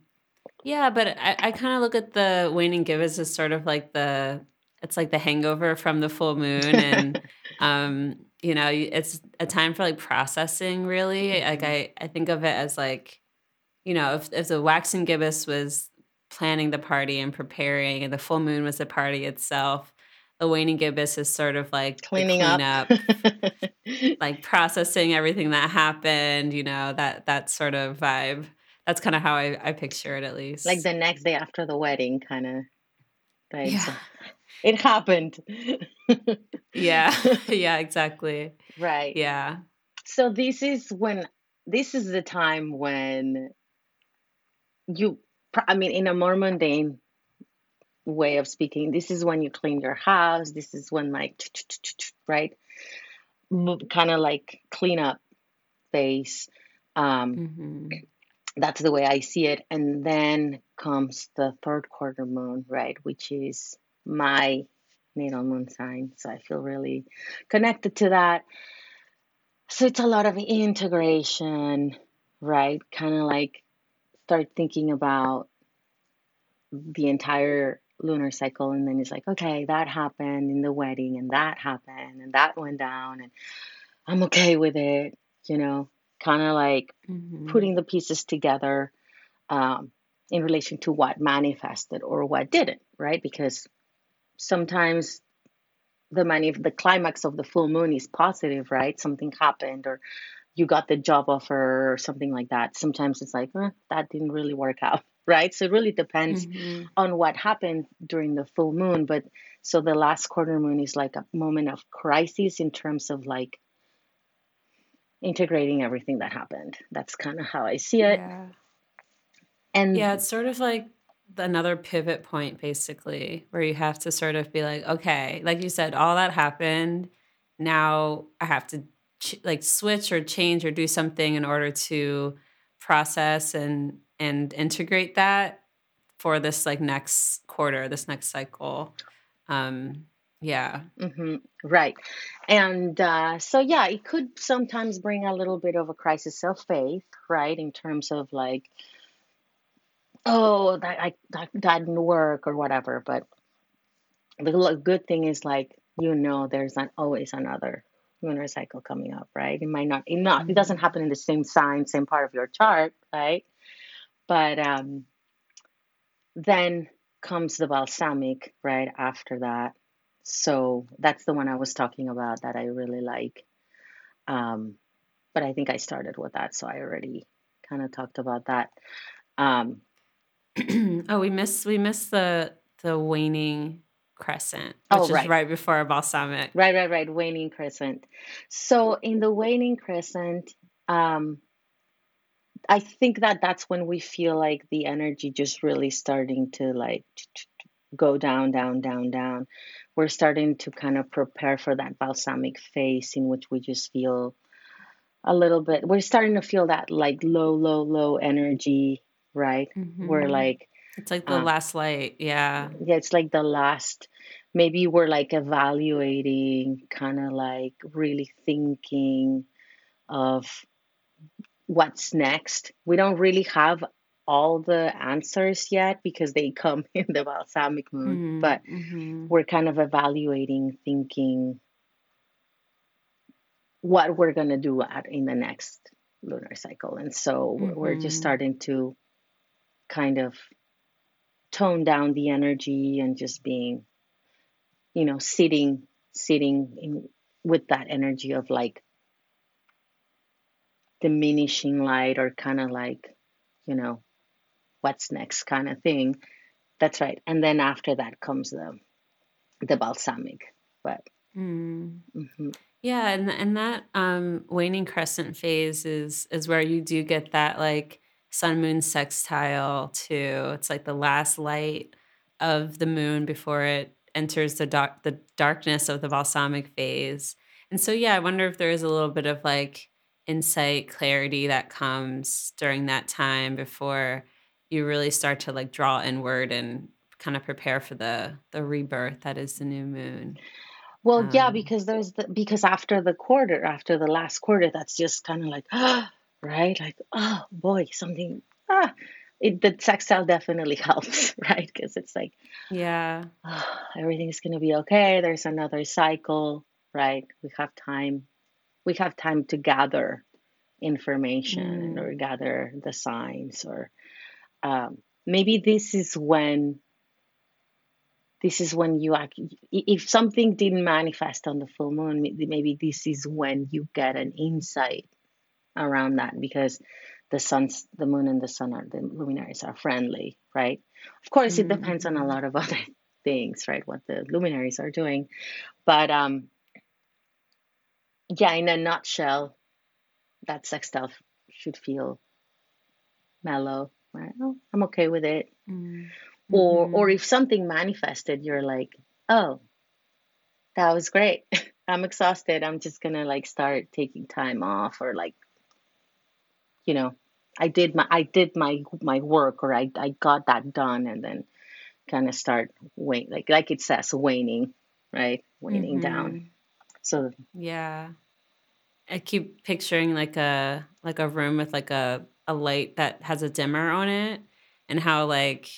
yeah, but I, I kind of look at the waning gibbous as sort of like the it's like the hangover from the full moon and um you know it's a time for like processing really like hmm i i think of it as like you know if, if the waxing gibbous was planning the party and preparing and the full moon was the party itself the waning gibbous is sort of like cleaning up. like processing everything that happened you know that that sort of vibe. That's kind of how i i picture it at least. like the next day after the wedding kind of right yeah. so it happened Yeah. Yeah, exactly. right Yeah. so this is when this is the time when you i mean in a more mundane way of speaking this is when you clean your house this is when like right kind of like clean up phase um Mhm. that's the way i see it and then comes the third quarter moon right which is my natal moon sign. So i feel really connected to that. So it's a lot of integration right? Kind of like start thinking about the entire lunar cycle and then it's like okay that happened in the wedding and that happened and that went down and i'm okay with it you know? Kind of like Mhm. putting the pieces together um, in relation to what manifested or what didn't right? Because sometimes the money the climax of the full moon is positive right? Something happened or you got the job offer or something like that. Sometimes it's like eh, that didn't really work out right? So it really depends Mhm. on what happened during the full moon but so the last quarter moon is like a moment of crisis in terms of like integrating everything that happened. That's kind of how i see it. Yeah. and Yeah, it's sort of like another pivot point basically where you have to sort of be like, okay, like you said, all that happened. Now I have to ch- like switch or change or do something in order to process and and integrate that for this like next quarter, this next cycle. Um yeah. mm-hmm. right and uh, so yeah it could sometimes bring a little bit of a crisis of faith right in terms of like oh that I, that, that didn't work or whatever but the good thing is like you know there's not always another lunar cycle coming up right? It might not it not it doesn't Mhm. happen in the same sign same part of your chart right? But um then comes the balsamic right after that. So that's the one i was talking about that i really like. Um but i think i started with that so i already kind of talked about that. Um oh, we missed we missed the the waning crescent, oh which is right right before balsamic. right right right waning crescent so in the waning crescent um I think that that's when we feel like the energy just really starting to like go down, down, down, down. We're starting to kind of prepare for that balsamic phase in which we just feel a little bit, we're starting to feel that like low, low, low energy, right? We're Mhm. like, It's like the uh, last light. Yeah. yeah, it's like the last, maybe we're like evaluating, kind of like really thinking of what's next. We don't really have all the answers yet because they come in the balsamic moon, but Mhm. Mhm. we're kind of evaluating, thinking, what we're going to do at, in the next lunar cycle. And so mm-hmm. we're just mm-hmm. starting to kind of tone down the energy and just being, you know, sitting, sitting in with that energy of like diminishing light or kind of like, you know, what's next kind of thing. That's right. And then after that comes the the balsamic. But mm. mm-hmm. Yeah, and and that um, waning crescent phase is is where you do get that like sun moon sextile too. It's like the last light of the moon before it enters the dark the darkness of the balsamic phase. And so yeah, I wonder if there is a little bit of like insight, clarity that comes during that time before you really start to like draw inward and kind of prepare for the the rebirth that is the new moon. Well, um, yeah, because there's the because after the quarter, after the last quarter, that's just kind of like, right? Like, oh boy, something. Ah, it, the sextile definitely helps, right? Because it's like, yeah, oh, everything's gonna be okay. There's another cycle, right? We have time. We have time to gather information mm. or gather the signs, or um, maybe this is when this is when you act, if something didn't manifest on the full moon maybe this is when you get an insight around that because the sun's the moon and the sun are the luminaries are friendly right? Of course it depends on a mm-hmm. lot of other things right? What the luminaries are doing. But um yeah in a nutshell that sextile should feel mellow right? Oh, i'm okay with it. Mm or mm-hmm. or if something manifested you're like oh that was great. I'm exhausted. I'm just gonna like start taking time off or like you know i did my i did my my work or i, I got that done and then kind of start wane like like it says waning right waning mm-hmm. down so yeah i keep picturing like a like a room with like a a light that has a dimmer on it and how like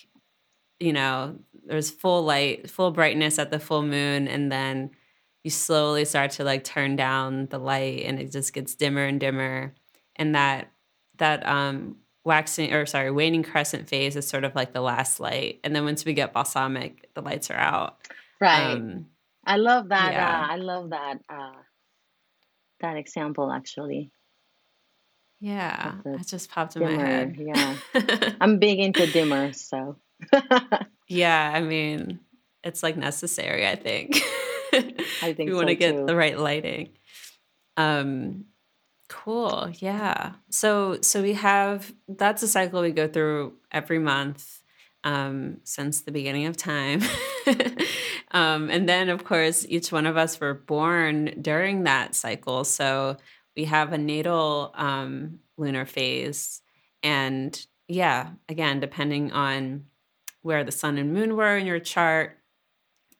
you know, there's full light, full brightness at the full moon, and then you slowly start to like turn down the light and it just gets dimmer and dimmer. And that that um waxing or sorry, waning crescent phase is sort of like the last light. And then once we get balsamic, the lights are out. Right. Um, I love that. Yeah. Uh, I love that uh, that example actually. Yeah, that just popped in dimmer. my head. Yeah, I'm big into dimmers, so yeah, I mean, it's like necessary, I think. I think we want to get too. the right lighting. Um cool. Yeah. So so we have that's a cycle we go through every month um since the beginning of time. um and then of course each one of us were born during that cycle. So we have a natal um lunar phase and yeah, again, depending on where the sun and moon were in your chart.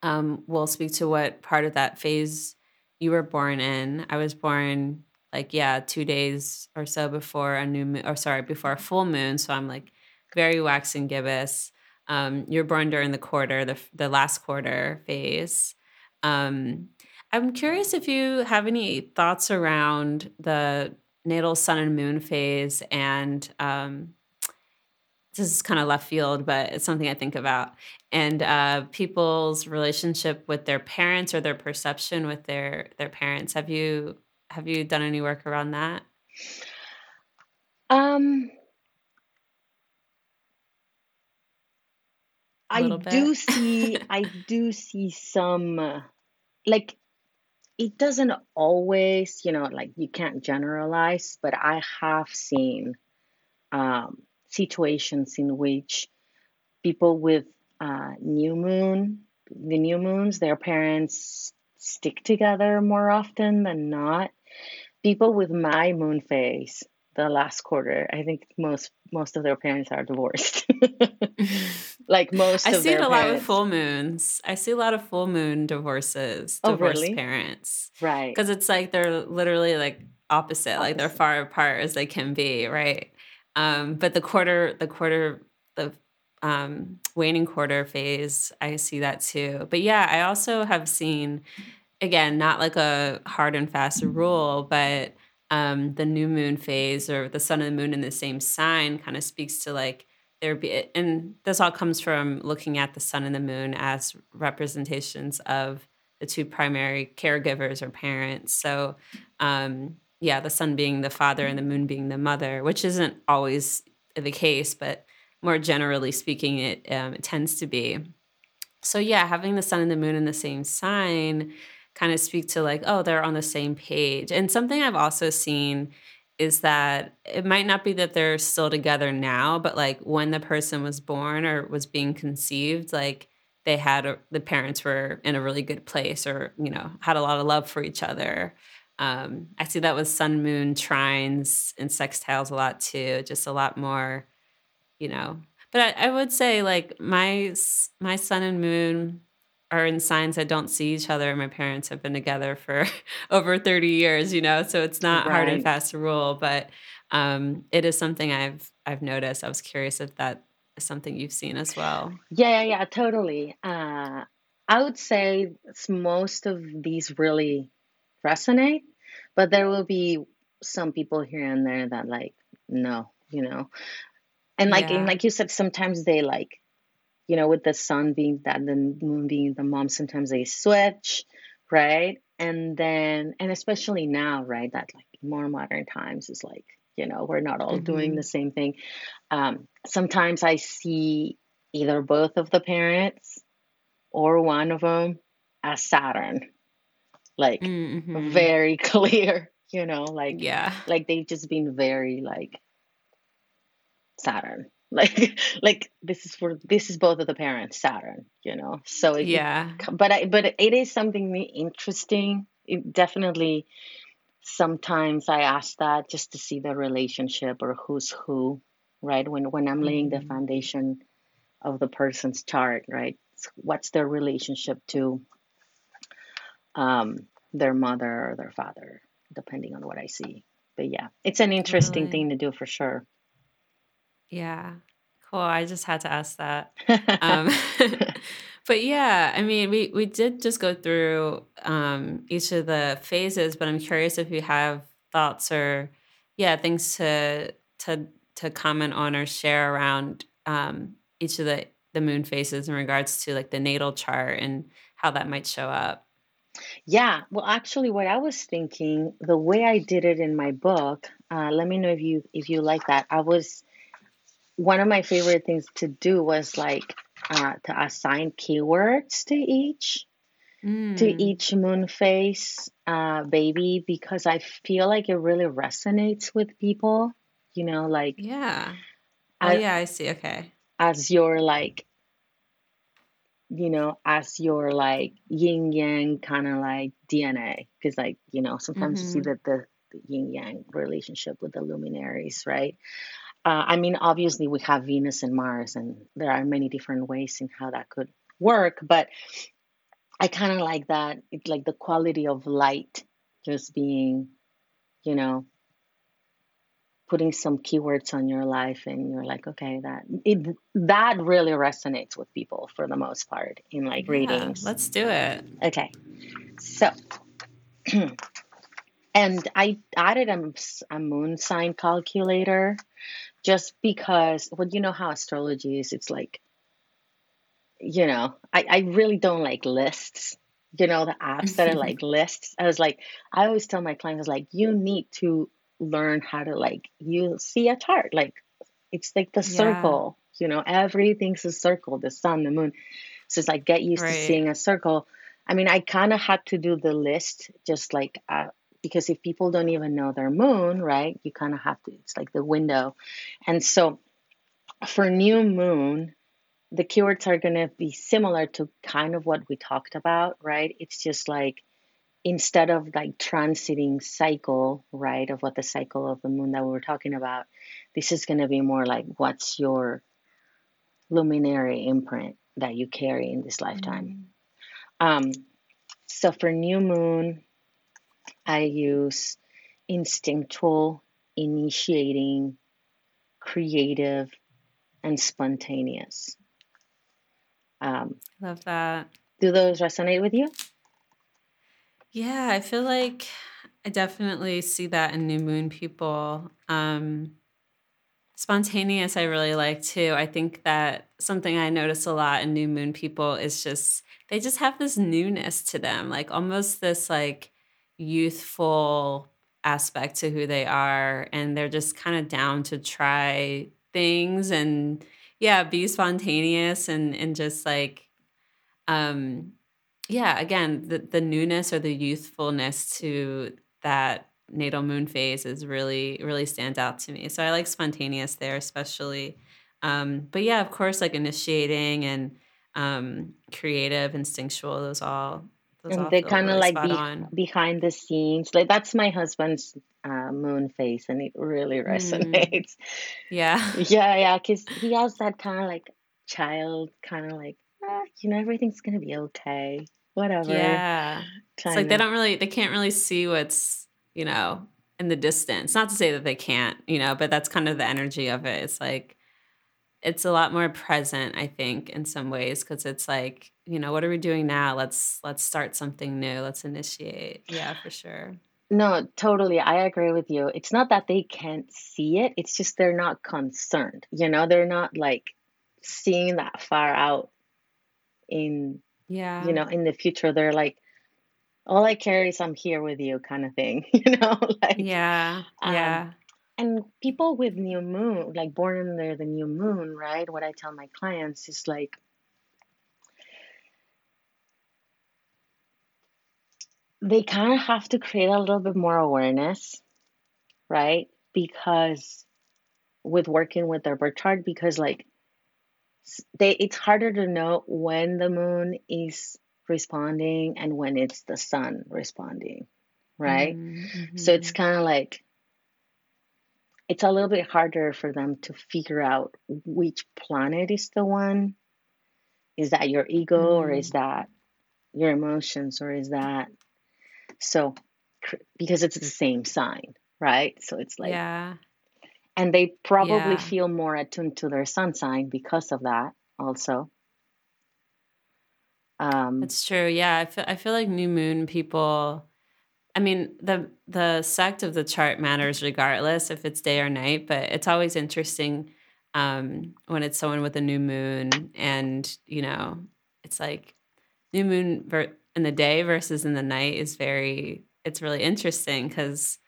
Um, we'll speak to what part of that phase you were born in. I was born like yeah, two days or so before a new moon, or sorry, before a full moon. So I'm like very waxing gibbous. Um, you're born during the quarter, the the last quarter phase. Um, I'm curious if you have any thoughts around the natal sun and moon phase and um, this is kind of left field, but it's something I think about. And uh, people's relationship with their parents or their perception with their their parents. Have you have you done any work around that? Um, I do see I do see some uh, like it doesn't always, you know, like you can't generalize, but I have seen um situations in which people with uh, new moon, the new moons, their parents stick together more often than not. People with my moon phase, the last quarter, I think most most of their parents are divorced. like most, I see it a parents. lot with full moons. I see a lot of full moon divorces, oh, divorced really? parents, right? Because it's like they're literally like opposite, opposite, like they're far apart as they can be, right? Um, but the quarter, the quarter, the um, waning quarter phase, I see that too. But yeah, I also have seen again, not like a hard and fast rule, but um, the new moon phase or the sun and the moon in the same sign kind of speaks to like there be, and this all comes from looking at the sun and the moon as representations of the two primary caregivers or parents. So, um, yeah, the sun being the father and the moon being the mother, which isn't always the case, but more generally speaking, it, um, it tends to be. So, yeah, having the sun and the moon in the same sign kind of speak to like, oh, they're on the same page. And something I've also seen is that it might not be that they're still together now, but like when the person was born or was being conceived, like they had a, the parents were in a really good place or, you know, had a lot of love for each other. Um, I see that with sun moon trines and sextiles a lot too, just a lot more, you know. But I, I would say like my my sun and moon are in signs that don't see each other. My parents have been together for over 30 years, you know, so it's not right. hard and fast rule, but um, it is something I've I've noticed. I was curious if that is something you've seen as well. Yeah, yeah, yeah totally. Uh, I would say most of these really resonate, but there will be some people here and there that like no, you know. And like yeah. and like you said, sometimes they like you know, with the sun being that, the moon being the mom, sometimes they switch, right? And then, and especially now, right, that like more modern times is like, you know, we're not all mm-hmm. doing the same thing. Um, sometimes I see either both of the parents or one of them as Saturn, like mm-hmm. very clear, you know, like, yeah, like they've just been very like Saturn, like like this is for this is both of the parents saturn you know? So it, yeah. but I, but it is something interesting. It definitely sometimes i ask that just to see the relationship or who's who right? When when i'm laying the mm-hmm. foundation of the person's chart right? What's their relationship to um their mother or their father depending on what i see. But yeah it's an interesting really? thing to do for sure. Yeah. Cool. I just had to ask that. um, but yeah, I mean, we we did just go through um, each of the phases, but I'm curious if you have thoughts or yeah, things to to to comment on or share around um, each of the the moon phases in regards to like the natal chart and how that might show up. Yeah, well, actually, what I was thinking, the way I did it in my book, uh, let me know if you if you like that. I was one of my favorite things to do was like uh, to assign keywords to each mm. to each moon phase uh, baby because I feel like it really resonates with people. You know, like yeah, oh as, yeah, I see. Okay, as your like, you know, as your like yin yang kind of like DNA, because like you know sometimes mm-hmm. you see mm-hmm. that the, the yin yang relationship with the luminaries, right? Uh, I mean, obviously, we have Venus and Mars, and there are many different ways in how that could work. But I kind of like that, it, like the quality of light just being, you know, putting some keywords on your life, and you're like, okay, that it that really resonates with people for the most part in like yeah, readings. Let's do it. Okay, so. and I added a, a moon sign calculator just because well you know how astrology is it's like you know i, I really don't like lists you know the apps that are like lists i was like i always tell my clients like you need to learn how to like you see a chart like it's like the yeah. circle you know everything's a circle the sun the moon so it's like get used right. to seeing a circle i mean i kind of had to do the list just like uh, because if people don't even know their moon, right, you kind of have to, it's like the window. And so for new moon, the keywords are going to be similar to kind of what we talked about, right? It's just like instead of like transiting cycle, right, of what the cycle of the moon that we were talking about, this is going to be more like what's your luminary imprint that you carry in this lifetime. Mm-hmm. Um, so for new moon, I use instinctual, initiating, creative, and spontaneous. Um, Love that. Do those resonate with you? Yeah, I feel like I definitely see that in new moon people. Um, spontaneous, I really like too. I think that something I notice a lot in new moon people is just they just have this newness to them, like almost this like youthful aspect to who they are, and they're just kind of down to try things and yeah, be spontaneous and and just like um yeah, again, the the newness or the youthfulness to that natal moon phase is really really stands out to me. So I like spontaneous there especially. Um, but yeah, of course, like initiating and um, creative, instinctual, those all And they kind of like be on. behind the scenes. Like that's my husband's uh, moon phase and it really Mm, resonates. yeah. Yeah, yeah, because he has that kind of like child, kind of like, ah, you know, everything's gonna be okay, whatever, Yeah. It's like they don't really they can't really see what's, you know, in the distance. Not to say that they can't, you know, but that's kind of the energy of it. It's like it's a lot more present, I think, in some ways, because it's like, you know, what are we doing now? Let's let's start something new. Let's initiate. Yeah, for sure. No, totally. I agree with you. It's not that they can't see it, it's just they're not concerned. You know, they're not like seeing that far out in, yeah, you know, in the future. They're like, all I care is I'm here with you kind of thing, you know, like, Yeah. um, Yeah. and people with new moon, like born under the new moon, right? What I tell my clients is like, they kind of have to create a little bit more awareness, right? Because with working with their birth chart, because like they it's harder to know when the moon is responding and when it's the sun responding, right? Mm, So it's kind of like it's a little bit harder for them to figure out which planet is the one. Is that your ego or is Mm. that your emotions or is that so because it's the same sign, right? So it's like Yeah. and they probably Yeah. feel more attuned to their sun sign because of that also. Um That's true. Yeah. I feel I feel like new moon people I mean, the the sect of the chart matters regardless if it's day or night, but it's always interesting um, when it's someone with a new moon, and you know, it's like new moon ver- in the day versus in the night is very. It's really interesting because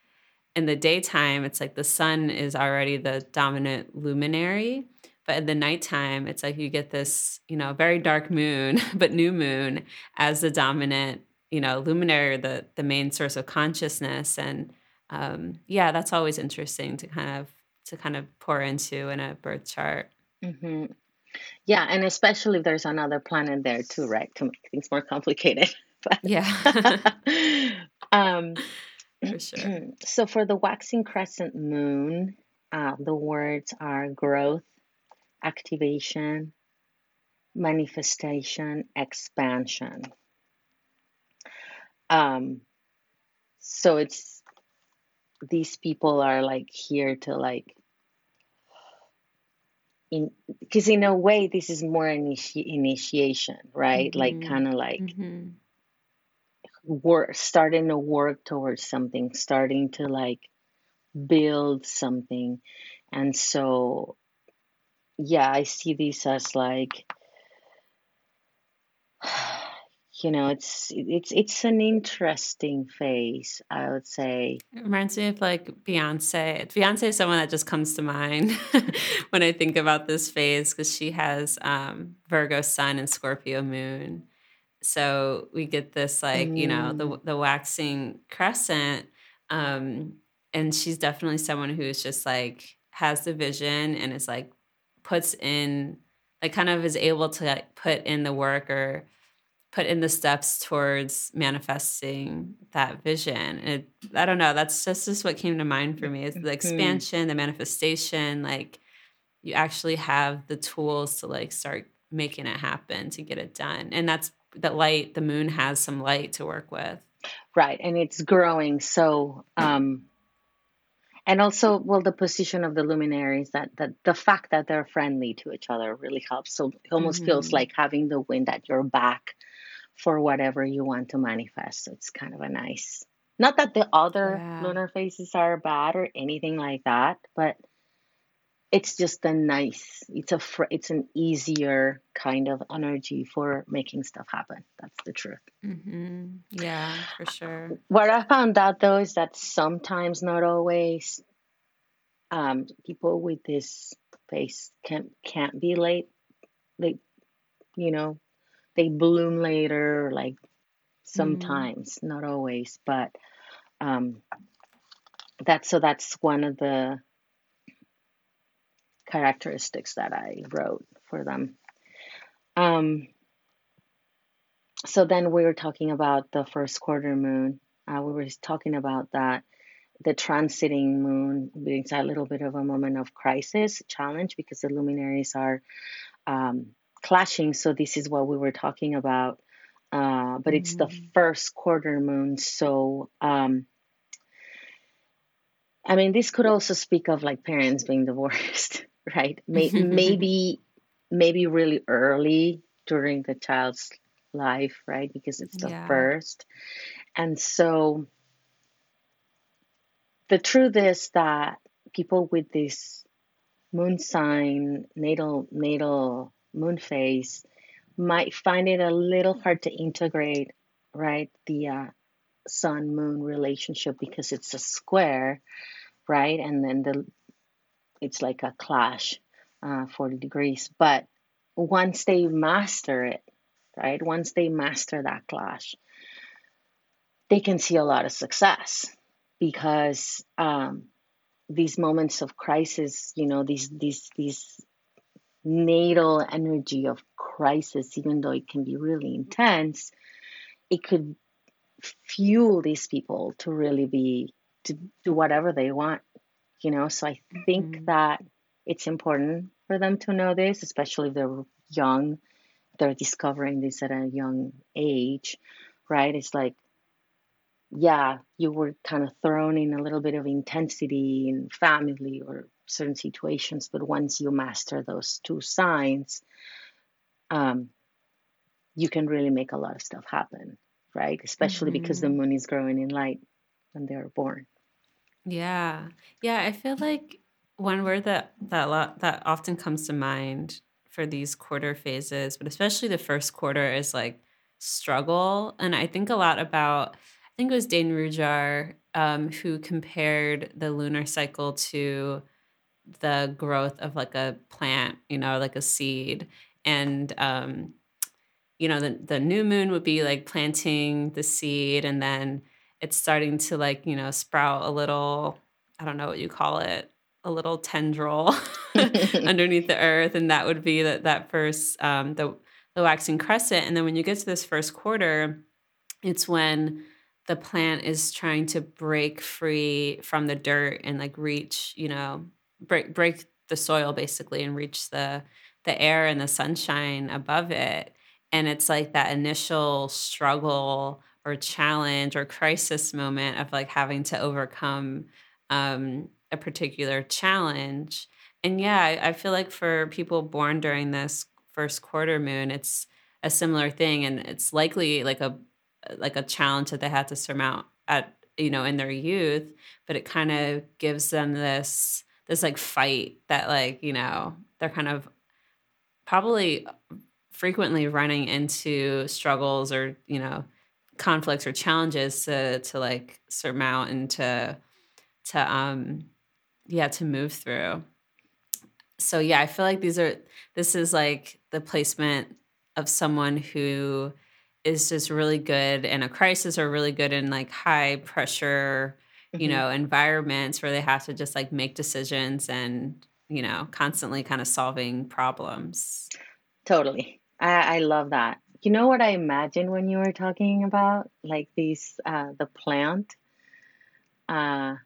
in the daytime, it's like the sun is already the dominant luminary. But in the nighttime, it's like you get this, you know, very dark moon, but new moon as the dominant, you know, luminary, the the main source of consciousness. And um, yeah, that's always interesting to kind of to kind of pour into in a birth chart. mhm. Yeah, and especially if there's another planet there too, right? To make things more complicated. Yeah, um for sure. so for the waxing crescent moon, uh, the words are growth, activation, manifestation, expansion. Um, so it's these people are like here to like in because in a way this is more initi- initiation, right? Like hmm kind of like hmm work starting to work towards something, starting to like build something. And so yeah, I see this as like you know, it's it's it's an interesting phase, I would say. It reminds me of like Beyonce. Beyonce is someone that just comes to mind when I think about this phase because she has um, Virgo sun and Scorpio moon. So we get this like you know Mm, the the waxing crescent, um, and she's definitely someone who's just like has the vision and is like puts in like kind of is able to like put in the work or put in the steps towards manifesting that vision. It I don't know, that's just just what came to mind for me is the hmm expansion, the manifestation, like you actually have the tools to like start making it happen to get it done. And that's the light, the moon has some light to work with. Right, and it's growing. So, um, and also, well, the position of the luminaries that that the fact that they're friendly to each other really helps. So it almost feels Mhm. like having the wind at your back for whatever you want to manifest. So it's kind of a nice, not that the other Yeah. lunar phases are bad or anything like that, but it's just a nice, it's a, fr- it's an easier kind of energy for making stuff happen. That's the truth. hmm Yeah, for sure. What I found out though is that sometimes, not always, um, people with this phase can can't be late. They, you know, they bloom later. Like Mm. sometimes, not always, but um, that's so that's one of the characteristics that I wrote for them. Um, so then we were talking about the first quarter moon. Uh, we were talking about that the transiting moon being a little bit of a moment of crisis, challenge, because the luminaries are um, clashing. So this is what we were talking about. Uh, but it's the Mhm. first quarter moon, so um, I mean, this could also speak of like parents being divorced, right? May- maybe, maybe really early during the child's life, right? Because it's the Yeah. first. And so the truth is that people with this moon sign, natal, natal moon phase might find it a little hard to integrate, right? The uh, sun moon relationship because it's a square, right? And then the it's like a clash, uh, 40 degrees. But once they master it, right? Once they master that clash, they can see a lot of success because um, these moments of crisis, you know, these these these natal energy of crisis, even though it can be really intense, it could fuel these people to really be to do whatever they want you know so i think Mhm. that it's important for them to know this especially if they're young they're discovering this at a young age right it's like yeah you were kind of thrown in a little bit of intensity in family or certain situations but once you master those two signs um, you can really make a lot of stuff happen right especially because the Mhm. moon is growing in light when they're born Yeah. Yeah, I feel like one word that that lot that often comes to mind for these quarter phases, but especially the first quarter is like struggle. And I think a lot about I think it was Dane Rudhyar um, who compared the lunar cycle to the growth of like a plant, you know, like a seed. And um, you know, the the new moon would be like planting the seed and then it's starting to like, you know, sprout a little, I don't know what you call it, a little tendril underneath the earth. And that would be that that first um the the waxing crescent. And then when you get to this first quarter, it's when the plant is trying to break free from the dirt and like reach, you know, break break the soil basically and reach the the air and the sunshine above it. And it's like that initial struggle or challenge or crisis moment of like having to overcome um, a particular challenge. And yeah, I, I feel like for people born during this first quarter moon, it's a similar thing, and it's likely like a like a challenge that they had to surmount at you know in their youth but it kind of gives them this this like fight that like you know they're kind of probably frequently running into struggles or you know conflicts or challenges to to like surmount and to to um yeah to move through. So yeah i feel like these are this is like the placement of someone who is just really good in a crisis or really good in like high pressure you Mhm. know environments where they have to just like make decisions and you know constantly kind of solving problems Totally. I, I love that. You know what I imagined when you were talking about like these uh the plant? Uh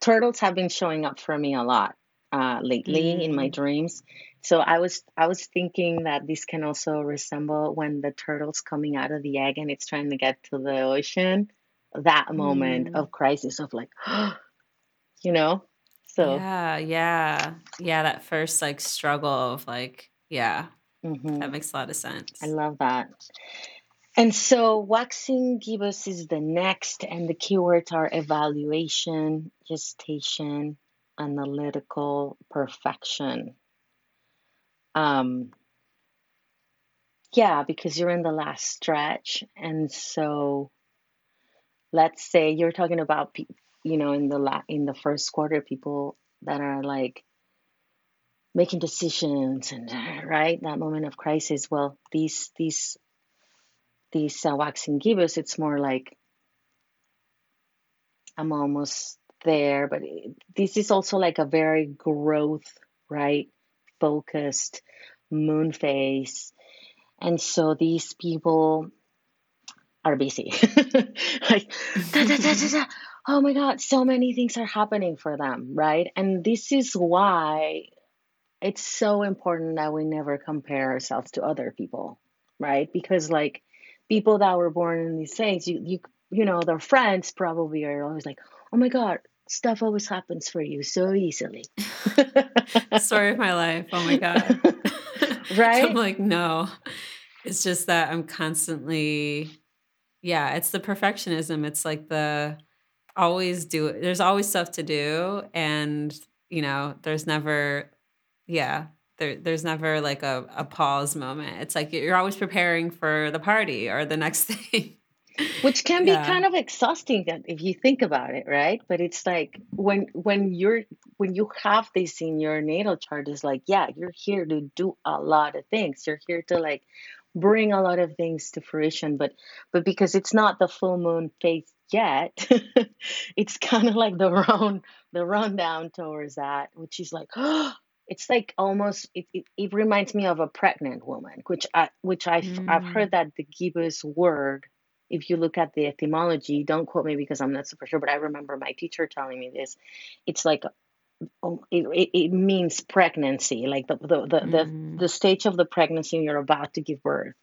turtles have been showing up for me a lot uh lately in my Mm. dreams. So I was I was thinking that this can also resemble when the turtle's coming out of the egg and it's trying to get to the ocean. That moment Mm. of crisis of like you know? So yeah yeah yeah that first like struggle of like yeah mhm. that makes a lot of sense. I love that. And so waxing gibbous is the next, and the keywords are evaluation, gestation, analytical, perfection. Um, yeah, because you're in the last stretch, and so let's say you're talking about, you know, in the la- in the first quarter, people that are like making decisions and right that moment of crisis. Well, these these these uh, waxing gibbous, it's more like I'm almost there, but this is also like a very growth, right? Focused moon phase. And so these people are busy. like, da, da, da, oh my God, so many things are happening for them, right? And this is why it's so important that we never compare ourselves to other people, right? Because, like, people that were born in these things, you you you know, their friends probably are always like, "Oh my god, stuff always happens for you so easily." Story of my life. Oh my god. right? I'm like, no. It's just that I'm constantly yeah, it's the perfectionism. It's like the always do it. There's always stuff to do and, you know, there's never yeah, there, there's never like a, a pause moment. It's like you're always preparing for the party or the next thing. Which can be yeah. kind of exhausting if you think about it, right? But it's like when when you're when you have this in your natal chart, is like, yeah, you're here to do a lot of things. You're here to like bring a lot of things to fruition, but but because it's not the full moon phase yet, it's kind of like the run the rundown towards that, which is like, oh, it's like almost it, it, it, reminds me of a pregnant woman which i which i've, mm. I've heard that the gibbous word if you look at the etymology don't quote me because i'm not super sure but i remember my teacher telling me this it's like it, it, it means pregnancy like the the, the, mm. the the stage of the pregnancy when you're about to give birth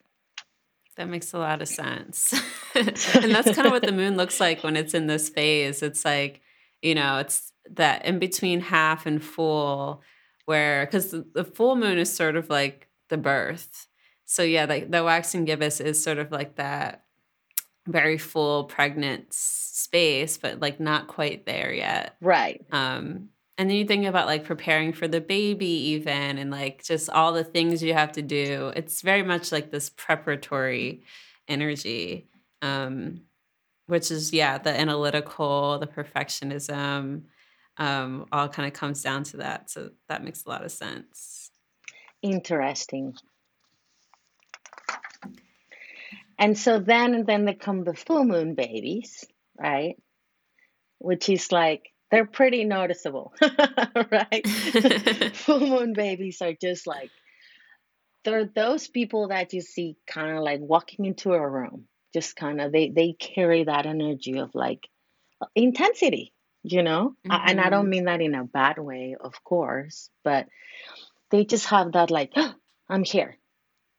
that makes a lot of sense and that's kind of what the moon looks like when it's in this phase it's like you know it's that in between half and full where because the full moon is sort of like the birth. So yeah, like the waxing gibbous is sort of like that very full pregnant space, but like not quite there yet. Right. Um, and then you think about like preparing for the baby even and like just all the things you have to do. It's very much like this preparatory energy. Um, which is yeah, the analytical, the perfectionism, um, all kind of comes down to that. So that makes a lot of sense. Interesting. And so then and then they come the full moon babies, right? Which is like they're pretty noticeable, right? full moon babies are just like they're those people that you see kind of like walking into a room, just kind of they they carry that energy of like intensity, you know mm-hmm. and i don't mm-hmm. mean that in a bad way of course but they just have that like oh, i'm here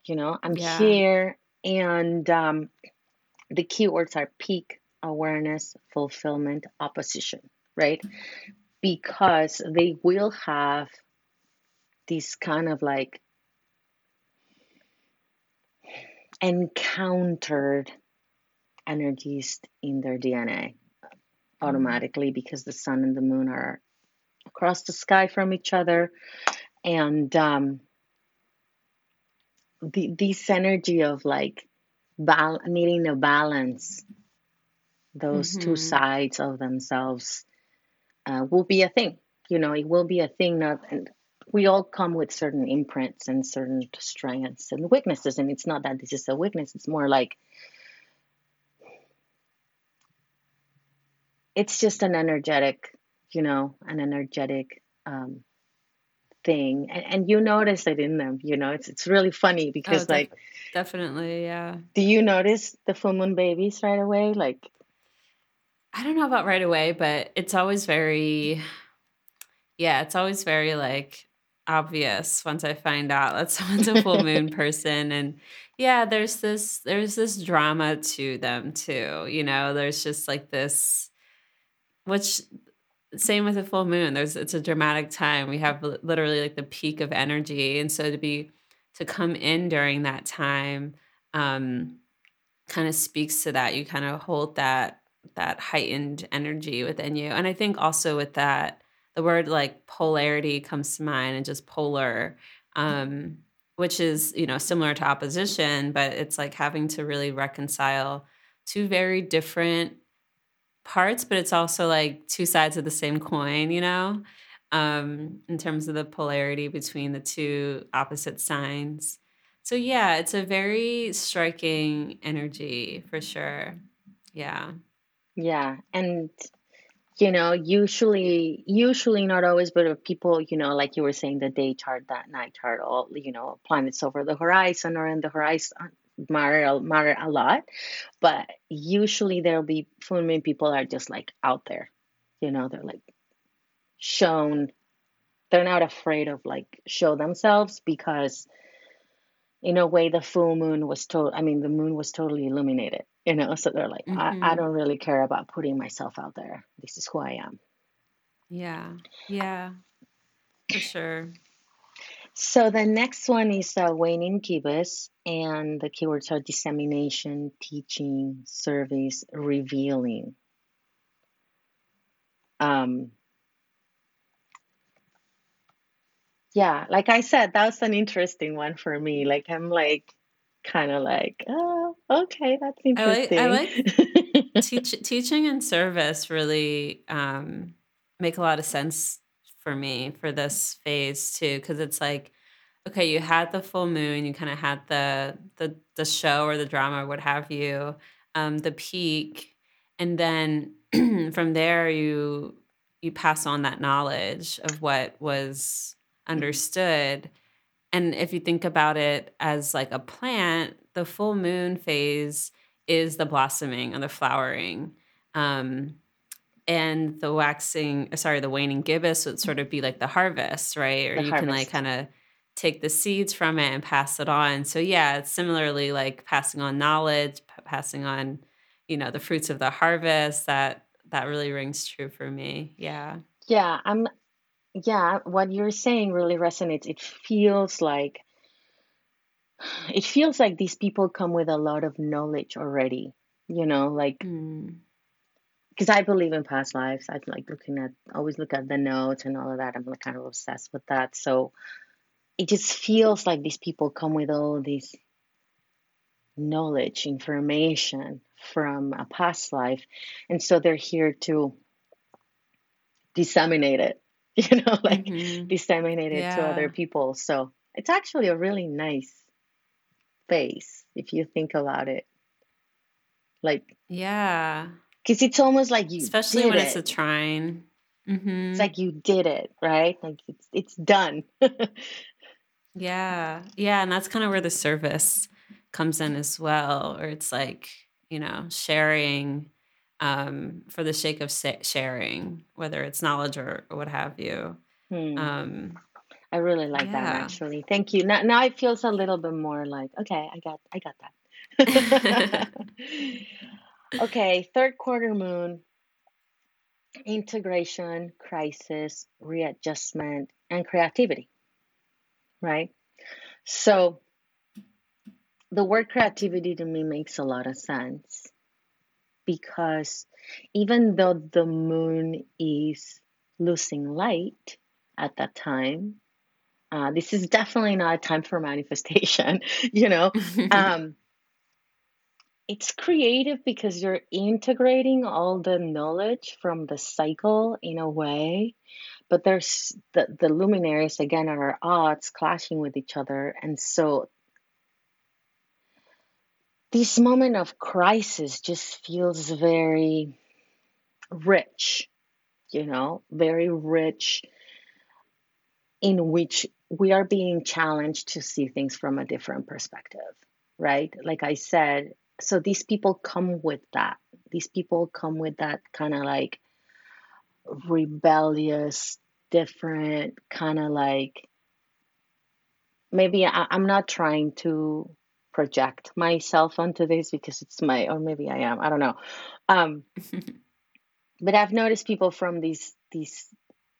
you know i'm yeah. here and um, the keywords are peak awareness fulfillment opposition right? Because they will have these kind of like encountered energies in their dna automatically because the sun and the moon are across the sky from each other. And um, the this energy of like bal- needing to balance those mm-hmm. two sides of themselves uh, will be a thing you know it will be a thing not and we all come with certain imprints and certain strengths and weaknesses and it's not that this is a weakness it's more like it's just an energetic, you know, an energetic um, thing, and, and you notice it in them. You know, it's it's really funny because oh, def- like definitely, yeah. Do you notice the full moon babies right away? Like, I don't know about right away, but it's always very, yeah, it's always very like obvious once I find out that someone's a full moon person and yeah, there's this there's this drama to them too. You know, there's just like this which same with a full moon there's it's a dramatic time we have literally like the peak of energy and so to be to come in during that time um kind of speaks to that. You kind of hold that that heightened energy within you. And I think also with that, the word like polarity comes to mind and just polar, um, which is, you know, similar to opposition, but it's like having to really reconcile two very different parts, but it's also like two sides of the same coin, you know, um, in terms of the polarity between the two opposite signs. So yeah, it's a very striking energy for sure. Yeah. Yeah. And you know, usually usually not always, but if people, you know, like you were saying, the day chart, that night chart, all you know, planets over the horizon or in the horizon matter matter a lot. But usually there'll be full moon people are just like out there. You know, they're like shown they're not afraid of like show themselves because in a way the full moon was total i mean the moon was totally illuminated you know so they're like mm-hmm. I, I mm-hmm. don't really care about putting myself out there this is who i am yeah yeah for sure so the next one is uh, waning gibbous and the keywords are dissemination teaching service revealing um yeah, like I said, that was an interesting one for me. Like I'm like kind of like, oh, okay, that's interesting. I like, I like teach, teaching and service really um, make a lot of sense for me for this phase too, because it's like, okay, you had the full moon, you kind of had the the the show or the drama or what have you, um, the peak, and then from there you you pass on that knowledge of what was understood. And if you think about it as like a plant, the full moon phase is the blossoming and the flowering. Um, and the waxing, uh, sorry, the waning gibbous would sort of be like the harvest, right? Or the you harvest. can like kind of take the seeds from it and pass it on. So yeah, it's similarly like passing on knowledge, p- passing on, you know, the fruits of the harvest. That that really rings true for me. Yeah. Yeah, I'm yeah, what you're saying really resonates. It feels like it feels like these people come with a lot of knowledge already, you know, like because mm. I believe in past lives. I like looking at always look at the nodes and all of that. I'm like kind of obsessed with that. So it just feels like these people come with all this knowledge, information from a past life. And so they're here to disseminate it you know, like mm-hmm. disseminate it yeah. to other people. So it's actually a really nice space if you think about it. Like, yeah. Because it's almost like you, especially when it. it's a trine. Mm-hmm. It's like you did it, right? Like it's it's done. yeah, yeah, and that's kind of where the service comes in as well, or it's like you know sharing um, for the sake of sharing, whether it's knowledge or, or what have you. Hmm. Um, I really like yeah. that actually. Thank you. Now, now it feels a little bit more like okay, I got, I got that. okay, third quarter moon, integration, crisis, readjustment, and creativity. Right. So the word creativity to me makes a lot of sense because even though the moon is losing light at that time, uh, this is definitely not a time for manifestation, you know. um, it's creative because you're integrating all the knowledge from the cycle in a way, but there's the, the luminaries again are odds clashing with each other, and so this moment of crisis just feels very rich, you know, very rich in which we are being challenged to see things from a different perspective, right? Like I said, so these people come with that. These people come with that kind of like rebellious, different kind of like maybe I, am not trying to project myself onto this because it's my or maybe I am I don't know. Um but I've noticed people from these these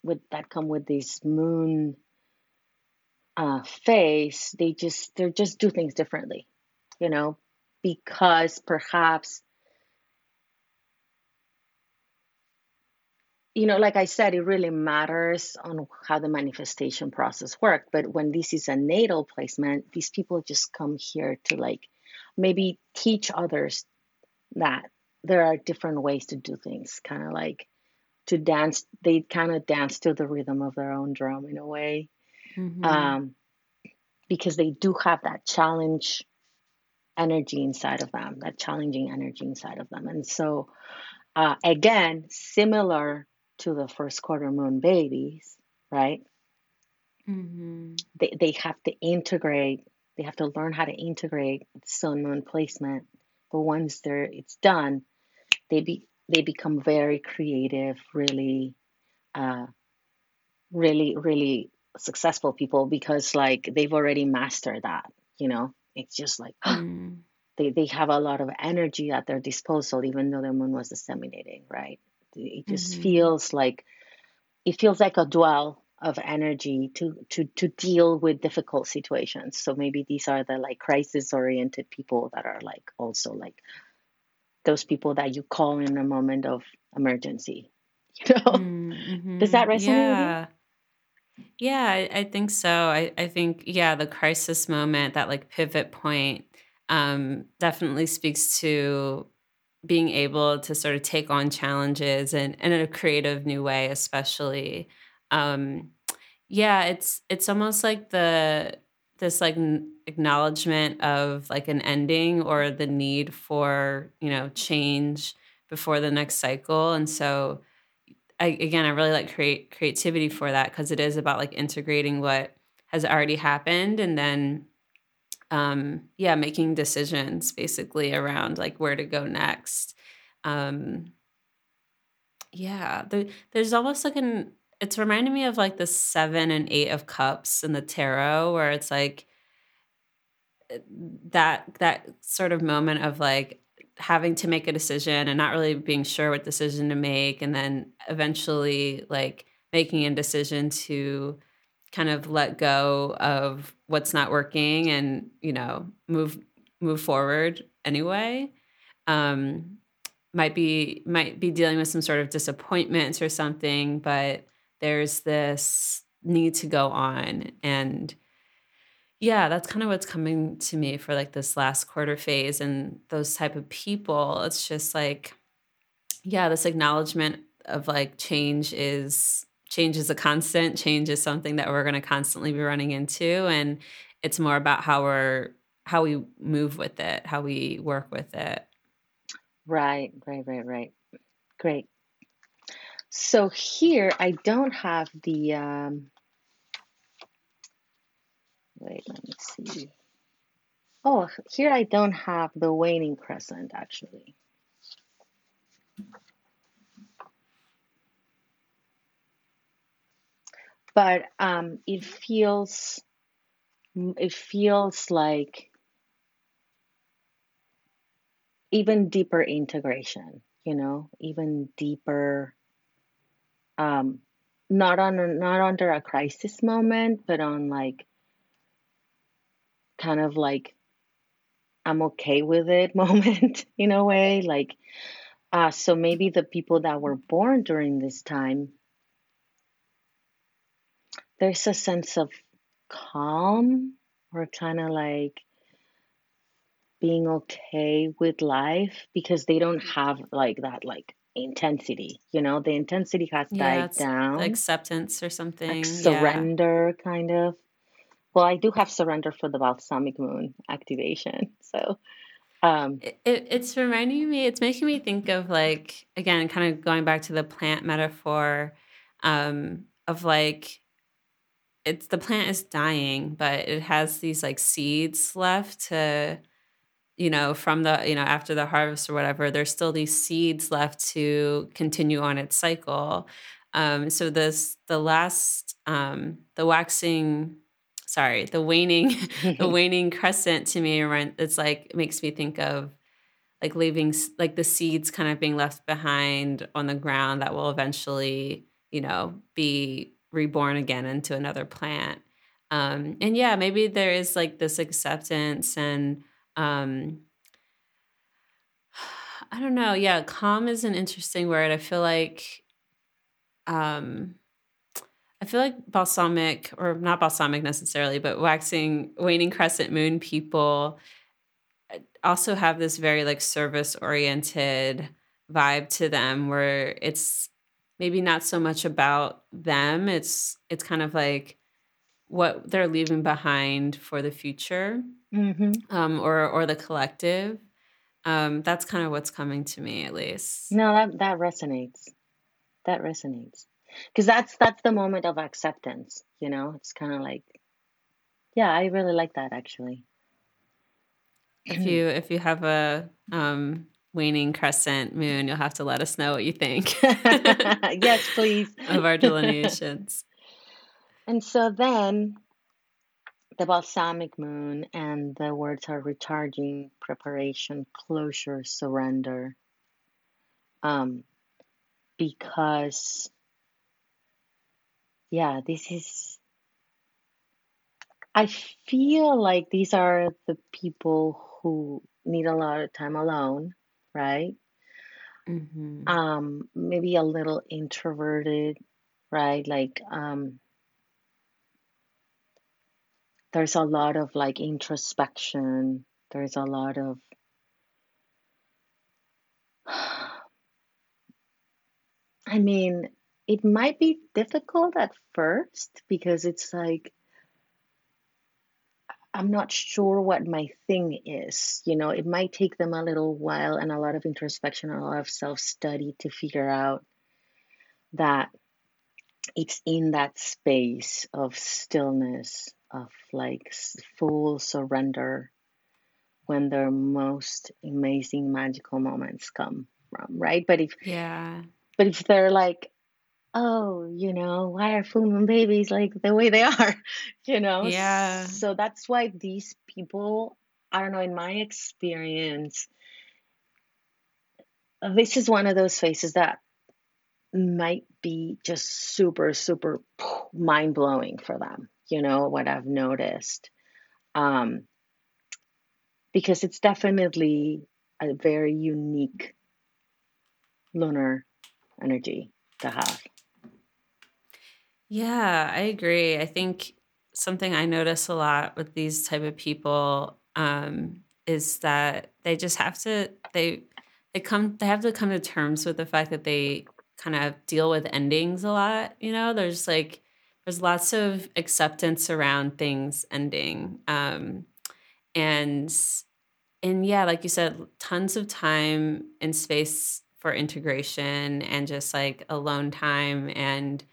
with that come with this moon uh phase they just they just do things differently you know because perhaps you know, like I said, it really matters on how the manifestation process works. But when this is a natal placement, these people just come here to like maybe teach others that there are different ways to do things, kind of like to dance. They kind of dance to the rhythm of their own drum in a way, mm-hmm. um, because they do have that challenge energy inside of them, that challenging energy inside of them. And so, uh, again, similar to the first quarter moon babies, right? Mm-hmm. They, they have to integrate, they have to learn how to integrate sun moon placement. But once they're it's done, they be they become very creative, really uh really, really successful people because like they've already mastered that, you know. It's just like mm. they, they have a lot of energy at their disposal even though the moon was disseminating, right? It just mm-hmm. feels like it feels like a dwell of energy to to to deal with difficult situations. So maybe these are the like crisis oriented people that are like also like those people that you call in a moment of emergency. You know, mm-hmm. does that resonate? Yeah. Yeah, I, I, think so. I, I think, yeah, the crisis moment, that like pivot point, um, definitely speaks to being able to sort of take on challenges and, and in a creative new way, especially. Um, yeah, it's it's almost like the this like acknowledgement of like an ending or the need for you know change before the next cycle, and so I, again, I really like create creativity for that because it is about like integrating what has already happened and then um yeah making decisions basically around like where to go next um yeah there, there's almost like an it's reminding me of like the seven and eight of cups in the tarot where it's like eh, that that sort of moment of like having to make a decision and not really being sure what decision to make and then eventually like making a decision to kind of let go of what's not working and you know move move forward anyway. Um might be might be dealing with some sort of disappointments or something but there's this need to go on. And yeah that's kind of what's coming to me for like this last quarter phase and those type of people. It's just like yeah this acknowledgement of like change is change is a constant change is something that we're going to constantly be running into and it's more about how we're how we move with it how we work with it. Right right right right. Great. So here i don't have the um wait let me see. Oh here i don't have the waning crescent actually but um, it feels it feels like even deeper integration you know even deeper um not on a, not under a crisis moment but on like kind of like i'm okay with it moment in a way like uh so maybe the people that were born during this time there's a sense of calm or kind of like being okay with life because they don't have like that like intensity you know? The intensity has yeah, died down. acceptance or something like surrender yeah. kind of. Well i do have surrender for the balsamic moon activation so um it, it's reminding me it's making me think of like again kind of going back to the plant metaphor um of like it's the plant is dying, but it has these like seeds left to, you know, from the, you know, after the harvest or whatever, there's still these seeds left to continue on its cycle. Um, so this, the last, um, the waxing, sorry, the waning, the waning crescent to me, it's like, makes me think of like leaving, like the seeds kind of being left behind on the ground that will eventually, you know, be reborn again into another plant. Um, and yeah, maybe there is like this acceptance and um, I don't know. Yeah, calm is an interesting word. I feel like um I feel like balsamic or not balsamic necessarily, but waxing waning crescent moon people uh, also have this very like service oriented vibe to them where it's maybe not so much about them. It's it's kind of like what they're leaving behind for the future hmm um, or or the collective. Um, that's kind of what's coming to me, at least. No, that that resonates. That resonates. Because that's that's the moment of acceptance, you know? It's kind of like, yeah, I really like that actually. If you if you have a um, waning crescent moon, you'll have to let us know what you think Yes, please. of our delineations. And so then the balsamic moon and the words are recharging, preparation, closure, surrender. Um, because yeah, this is I feel like these are the people who need a lot of time alone, right? hmm Um, maybe a little introverted, right? Like um there's a lot of like introspection. There's a lot of I mean, it might be difficult at first because it's like I'm not sure what my thing is. You know, it might take them a little while and a lot of introspection and a lot of self study to figure out that it's in that space of stillness, of like full surrender when their most amazing magical moments come from, right? But if Yeah. but if they're like, oh, you know, why are full moon babies like the way they are? You know, Yeah. so that's why these people, I don't know, in my experience, this is one of those phases that might be just super, super mind blowing for them, you know, what I've noticed. Um, because it's definitely a very unique lunar energy to have. Yeah, I agree. I think something I notice a lot with these type of people um, is that they just have to they they come they have to come to terms with the fact that they kind of deal with endings a lot. You know, there's like there's lots of acceptance around things ending, um, and and yeah, like you said, tons of time and space for integration and just like alone time and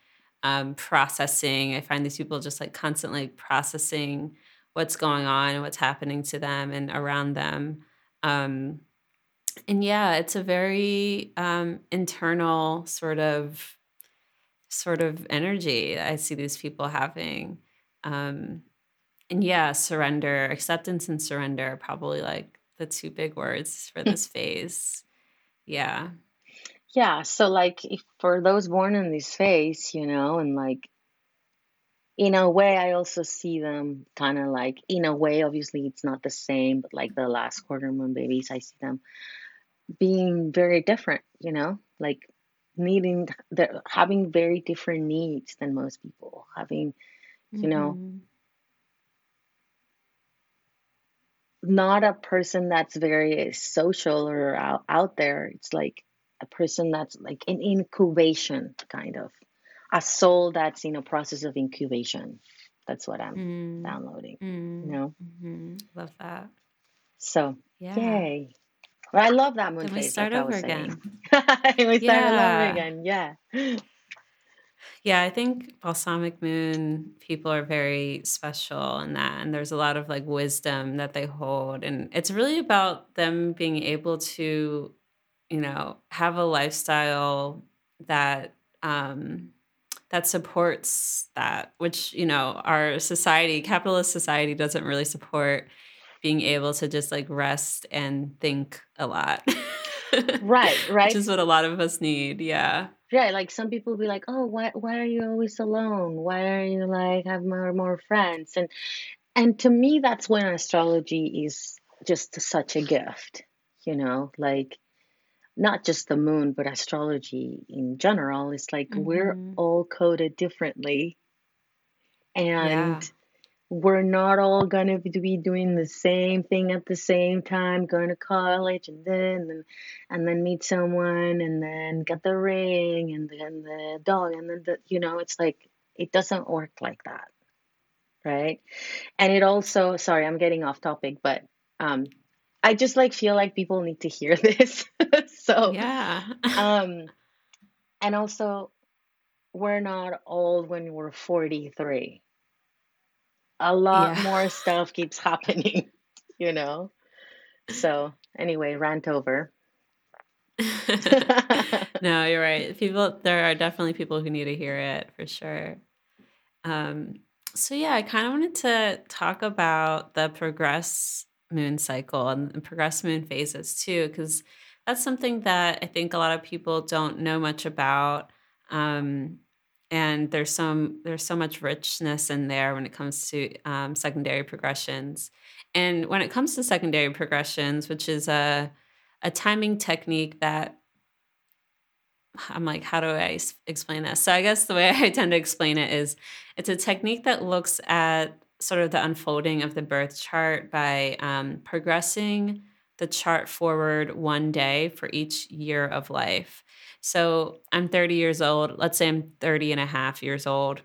um, processing. I find these people just like constantly processing what's going on and what's happening to them and around them. Um, and yeah, it's a very um, internal sort of sort of energy I see these people having. Um, and yeah, surrender, acceptance and surrender are probably like the two big words for this phase. Yeah. Yeah, so like if for those born in this phase, you know, and like in a way I also see them kind of like in a way obviously it's not the same, but like the last quarter moon babies, I see them being very different, you know, like needing they're having very different needs than most people, having, you know, hmm not a person that's very social or out, out there. It's like a person that's like an incubation, kind of a soul that's in a process of incubation. That's what I'm mm downloading, you mm-hmm. Love that. So, Yeah. yay. Well, I love that moon Then we phase, start like over again. we started all over again. Yeah. Yeah, I think balsamic moon people are very special in that. And there's a lot of like wisdom that they hold. And it's really about them being able to, you know, have a lifestyle that um that supports that, which, you know, our society, capitalist society doesn't really support being able to just like rest and think a lot. Right, right. which is what a lot of us need. Yeah. Yeah, like some people be like, "Oh, why why are you always alone? Why are you like have more more friends?" And and to me that's when astrology is just such a gift, you know? Like not just the moon, but astrology in general. It's like mm-hmm. we're all coded differently. And yeah. we're not all going to be doing the same thing at the same time, going to college and then and, and then meet someone and then get the ring and then the dog and then the you know, it's like it doesn't work like that. Right? And it also sorry, I'm getting off topic, but um I just like feel like people need to hear this. so yeah. um, and also, we're not old when we're forty three. A lot yeah. more stuff keeps happening, you know. So anyway, rant over. no, you're right. People, there are definitely people who need to hear it for sure. Um, so yeah, I kind of wanted to talk about the progress moon cycle and, the progress moon phases too, because that's something that I think a lot of people don't know much about. Um, and there's some there's so much richness in there when it comes to um, secondary progressions. And when it comes to secondary progressions, which is a a timing technique that I'm like, how do I explain this? So I guess the way I tend to explain it is it's a technique that looks at sort of the unfolding of the birth chart by um, progressing the chart forward one day for each year of life. So I'm 30 years old. Let's say I'm 30 and a half years old,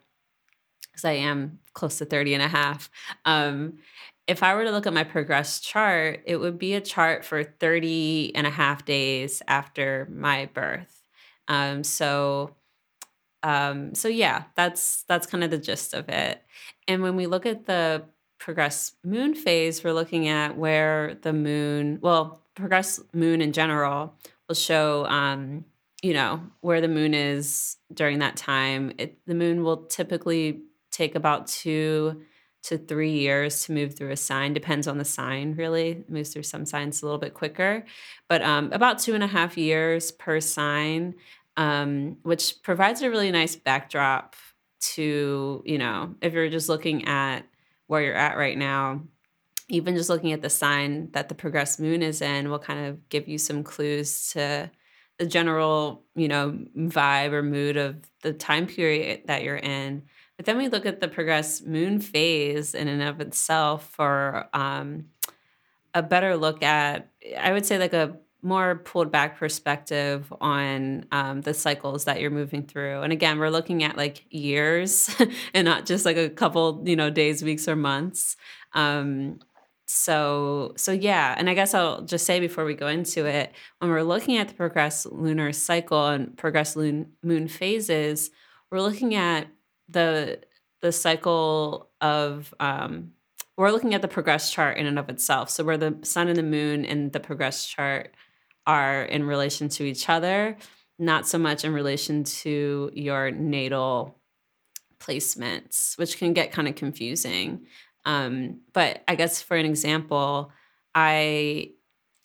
because I am close to 30 and a half. Um, if I were to look at my progress chart, it would be a chart for 30 and a half days after my birth. Um, so um, so yeah, that's that's kind of the gist of it. And when we look at the progress moon phase, we're looking at where the moon, well, progress moon in general will show, um, you know, where the moon is during that time. It, the moon will typically take about two to three years to move through a sign. Depends on the sign, really. It moves through some signs a little bit quicker, but um, about two and a half years per sign um, which provides a really nice backdrop to, you know, if you're just looking at where you're at right now, even just looking at the sign that the progressed moon is in will kind of give you some clues to the general, you know, vibe or mood of the time period that you're in. But then we look at the progressed moon phase in and of itself for um, a better look at, I would say, like a more pulled back perspective on um, the cycles that you're moving through. And again, we're looking at like years and not just like a couple, you know, days, weeks, or months. Um, so so yeah, and I guess I'll just say before we go into it, when we're looking at the progress lunar cycle and progress moon, moon phases, we're looking at the the cycle of um, we're looking at the progress chart in and of itself. So where the sun and the moon and the progress chart are in relation to each other, not so much in relation to your natal placements, which can get kind of confusing. Um, but I guess for an example, I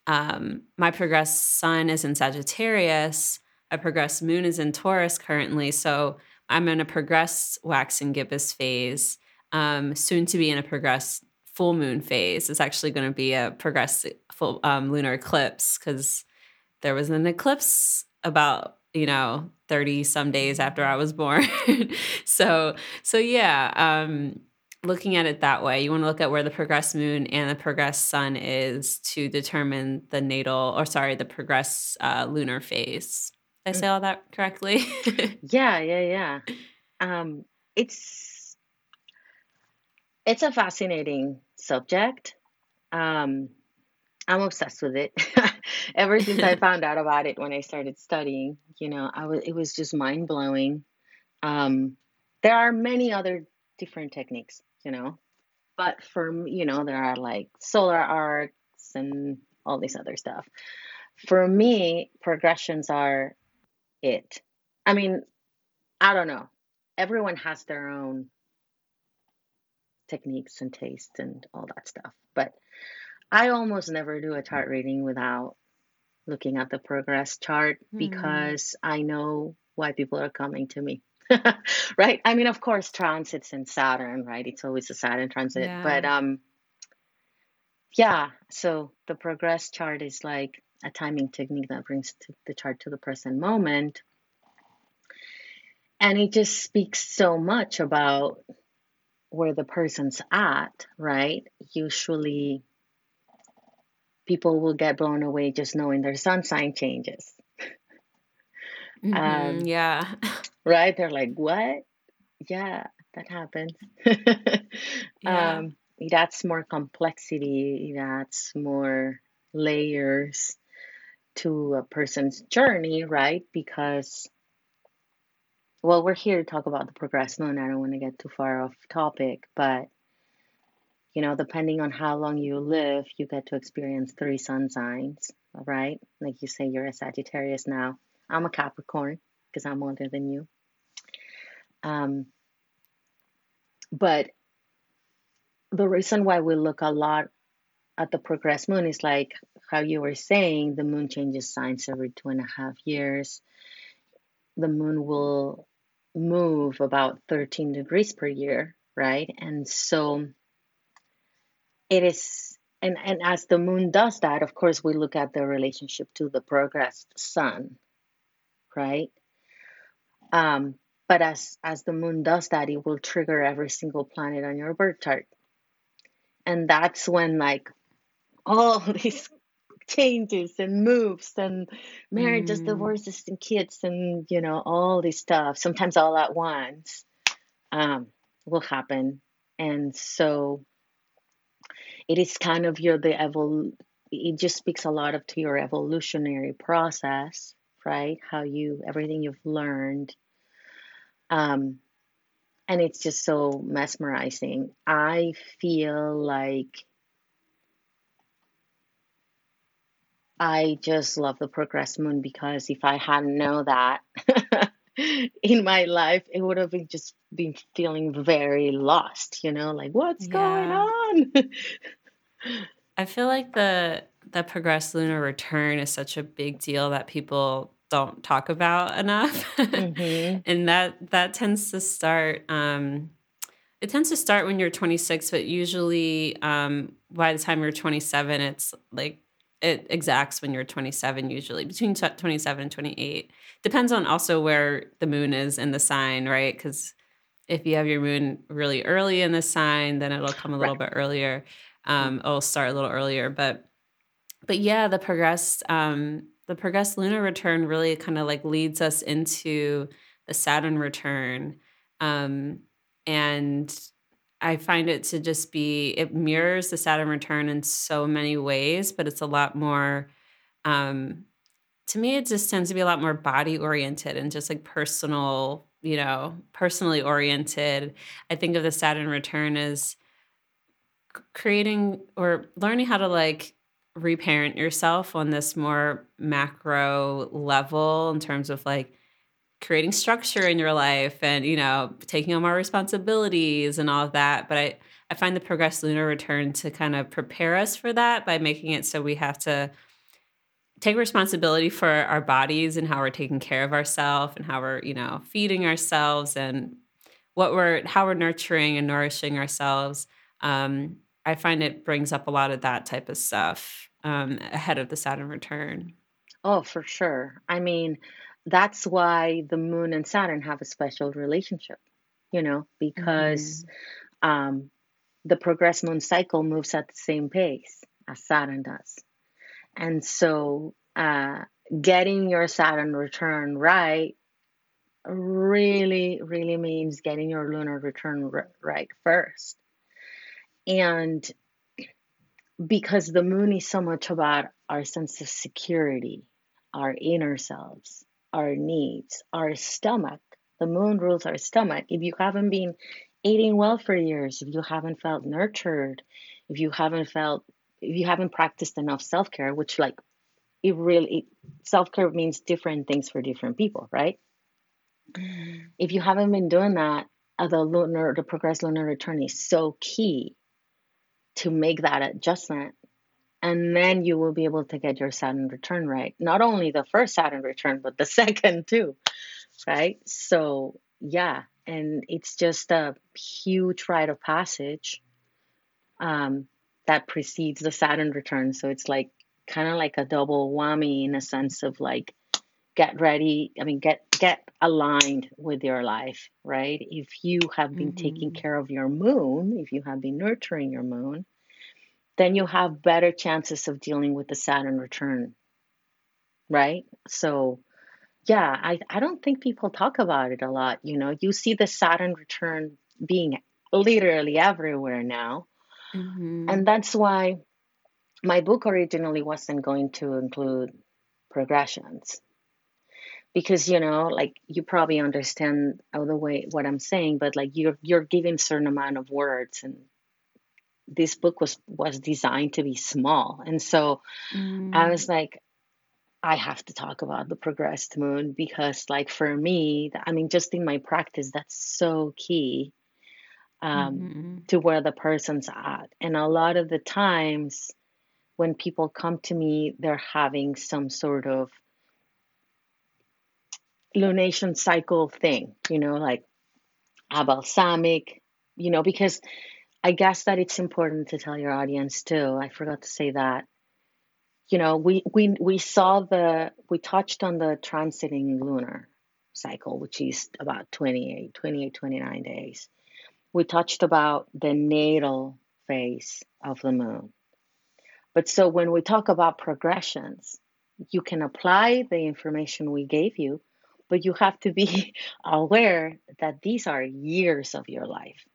um, my progress sun is in Sagittarius, a progress moon is in Taurus currently, so I'm in a progress waxing gibbous phase, um, soon to be in a progress full moon phase. It's actually going to be a progress full um, lunar eclipse because there was an eclipse about you know 30 some days after i was born. So so yeah um looking at it that way you want to look at where the progress moon and the progress sun is to determine the natal or sorry the progress uh, lunar phase. Did i say all that correctly? Yeah yeah yeah. Um it's it's a fascinating subject. Um I'm obsessed with it. Ever since I found out about it when I started studying, you know, I was it was just mind blowing. Um, there are many other different techniques, you know, but for you know, there are like solar arcs and all this other stuff. For me, progressions are it. I mean, I don't know. Everyone has their own techniques and tastes and all that stuff, but I almost never do a chart reading without looking at the progress chart mm. because I know why people are coming to me. right? I mean, of course, transits in Saturn, right? It's always a Saturn transit, yeah. but um yeah, so the progress chart is like a timing technique that brings the chart to the present moment. And it just speaks so much about where the person's at, right? Usually people will get blown away just knowing their sun sign changes. Mm-hmm, um, yeah. right? They're like, what? Yeah, that happens. yeah. Um, that's more complexity, that's more layers to a person's journey, right? Because, well, we're here to talk about the. And I don't want to get too far off topic, but you know, depending on how long you live, you get to experience three sun signs, right? Like you say, you're a Sagittarius now. I'm a Capricorn because I'm older than you. Um, but the reason why we look a lot at the progressed moon is like how you were saying the moon changes signs every two and a half years. The moon will move about 13 degrees per year, right? And so it is and and as the moon does that of course we look at the relationship to the progressed sun right? Um but as as the moon does that it will trigger every single planet on your birth chart. And that's when like all these changes and moves and marriages mm. divorces and kids and you know all this stuff sometimes all at once um will happen. And so it is kind of your the evol it just speaks a lot of to your evolutionary process right? How you everything you've learned. Um and it's just so mesmerizing. I feel like i just love the progress moon because if i hadn't known that in my life it would have been just been feeling very lost you know like what's yeah. going on i feel like the the progressed lunar return is such a big deal that people don't talk about enough mm-hmm. and that that tends to start um it tends to start when you're 26 but usually um by the time you're 27 it's like it exacts when you're 27 usually between 27 and 28 depends on also where the moon is in the sign right? Because if you have your moon really early in the sign then it'll come a little right. bit earlier um, it'll start a little earlier but but yeah the progressed um, the progressed lunar return really kind of like leads us into the saturn return um, and I find it to just be it mirrors the Saturn return in so many ways, but it's a lot more um to me it just tends to be a lot more body oriented and just like personal, you know, personally oriented. I think of the Saturn return as creating or learning how to like reparent yourself on this more macro level in terms of like creating structure in your life and you know taking on more responsibilities and all of that but i i find the progress lunar return to kind of prepare us for that by making it so we have to take responsibility for our bodies and how we're taking care of ourselves and how we're you know feeding ourselves and what we're how we're nurturing and nourishing ourselves. Um, i find it brings up a lot of that type of stuff um, ahead of the saturn return. Oh for sure. I mean that's why the moon and Saturn have a special relationship, you know, because mm-hmm. um, the progress moon cycle moves at the same pace as Saturn does. And so uh, getting your Saturn return right really, really means getting your lunar return r- right first. And because the moon is so much about our sense of security, our inner selves, our needs, our stomach. The moon rules our stomach. If you haven't been eating well for years, if you haven't felt nurtured, if you haven't felt, if you haven't practiced enough self care, which like it really, self care means different things for different people, right? If you haven't been doing that, uh, the lunar, the progress lunar return is so key to make that adjustment and then you will be able to get your Saturn return right. Not only the first Saturn return, but the second too, right? So, yeah, and it's just a huge rite of passage um, that precedes the Saturn return. So it's like kind of like a double whammy in a sense of like get ready i mean get get aligned with your life right if you have been mm-hmm. taking care of your moon if you have been nurturing your moon then you have better chances of dealing with the saturn return right? So yeah i i don't think people talk about it a lot you know? You see the saturn return being literally everywhere now. Mm-hmm. and that's why my book originally wasn't going to include progressions. Because you know like you probably understand the way what i'm saying but like you're you're given certain amount of words and this book was was designed to be small and so mm. i was like i have to talk about the progressed moon because like for me i mean just in my practice that's so key um, mm-hmm. to where the person's at and a lot of the times when people come to me they're having some sort of lunation cycle thing, you know, like a balsamic, you know, because I guess that it's important to tell your audience too. I forgot to say that. You know, we we we saw the we touched on the transiting lunar cycle, which is about 28, 28, 29 days. We touched about the natal phase of the moon. But so when we talk about progressions, you can apply the information we gave you but you have to be aware that these are years of your life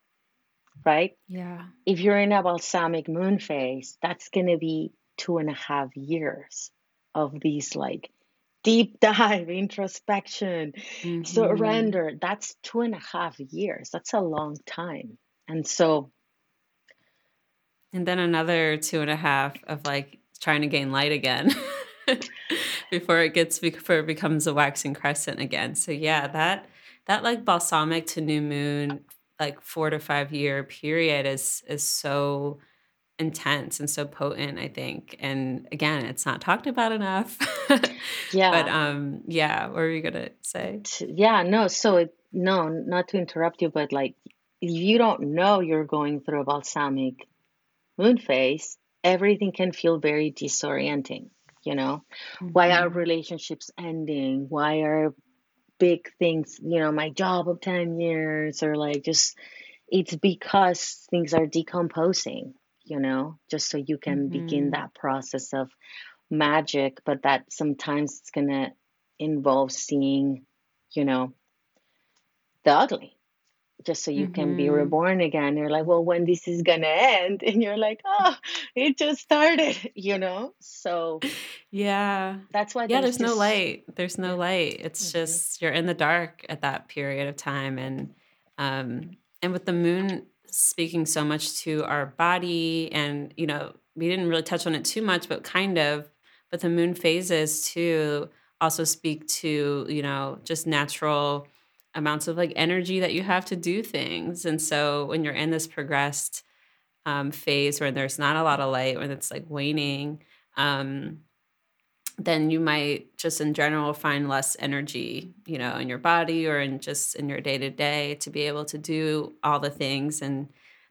right? Yeah. If you're in a balsamic moon phase that's going to be two and a half years of these like deep dive introspection. Mm-hmm. surrender that's two and a half years. That's a long time. And so and then another two and a half of like trying to gain light again before it gets before it becomes a waxing crescent again. So yeah, that that like balsamic to new moon like 4 to 5 year period is is so intense and so potent, I think. And again, it's not talked about enough. yeah. But um yeah, what were you going to say? Yeah, no, so it, no, not to interrupt you, but like if you don't know you're going through a balsamic moon phase, everything can feel very disorienting you know mm-hmm. why are mm-hmm. relationships ending why are big things you know my job of 10 years or like just it's because things are decomposing you know just so you can mm-hmm. begin that process of magic but that sometimes it's going to involve seeing you know the ugly just so you mm-hmm. can be mm-hmm. reborn again. You're like, well, when this is gonna end, and you're like, oh, it just started, you know. So, yeah, that's why. Yeah, there's, there's no light. There's no light. It's mm-hmm. just you're in the dark at that period of time, and um, and with the moon speaking so much to our body, and you know, we didn't really touch on it too much, but kind of. But the moon phases too also speak to you know just natural amounts of like energy that you have to do things. And so when you're in this progressed um, phase where there's not a lot of light, when it's like waning, um, then you might just in general find less energy, you know, in your body or in just in your day to day to be able to do all the things. And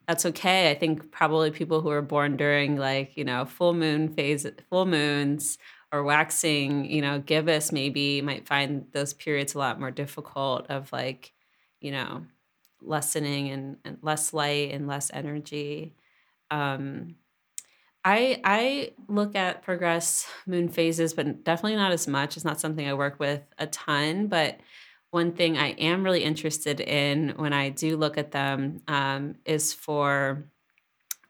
that's okay. I think probably people who are born during like, you know, full moon phase, full moons or waxing, you know, gibbous maybe might find those periods a lot more difficult of like, you know, lessening and, and less light and less energy. Um, I I look at progress moon phases, but definitely not as much. It's not something I work with a ton. But one thing I am really interested in when I do look at them um, is for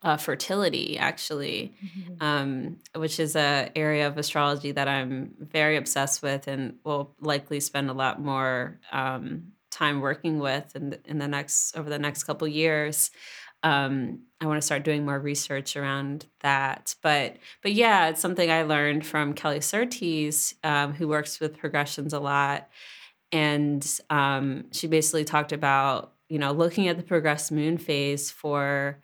uh, fertility actually mm-hmm. um, which is a area of astrology that i'm very obsessed with and will likely spend a lot more um, time working with in the, in the next over the next couple years. Um, i want to start doing more research around that. But but yeah it's something i learned from kelly surtees um, who works with progressions a lot. And um, she basically talked about you know looking at the progressed moon phase for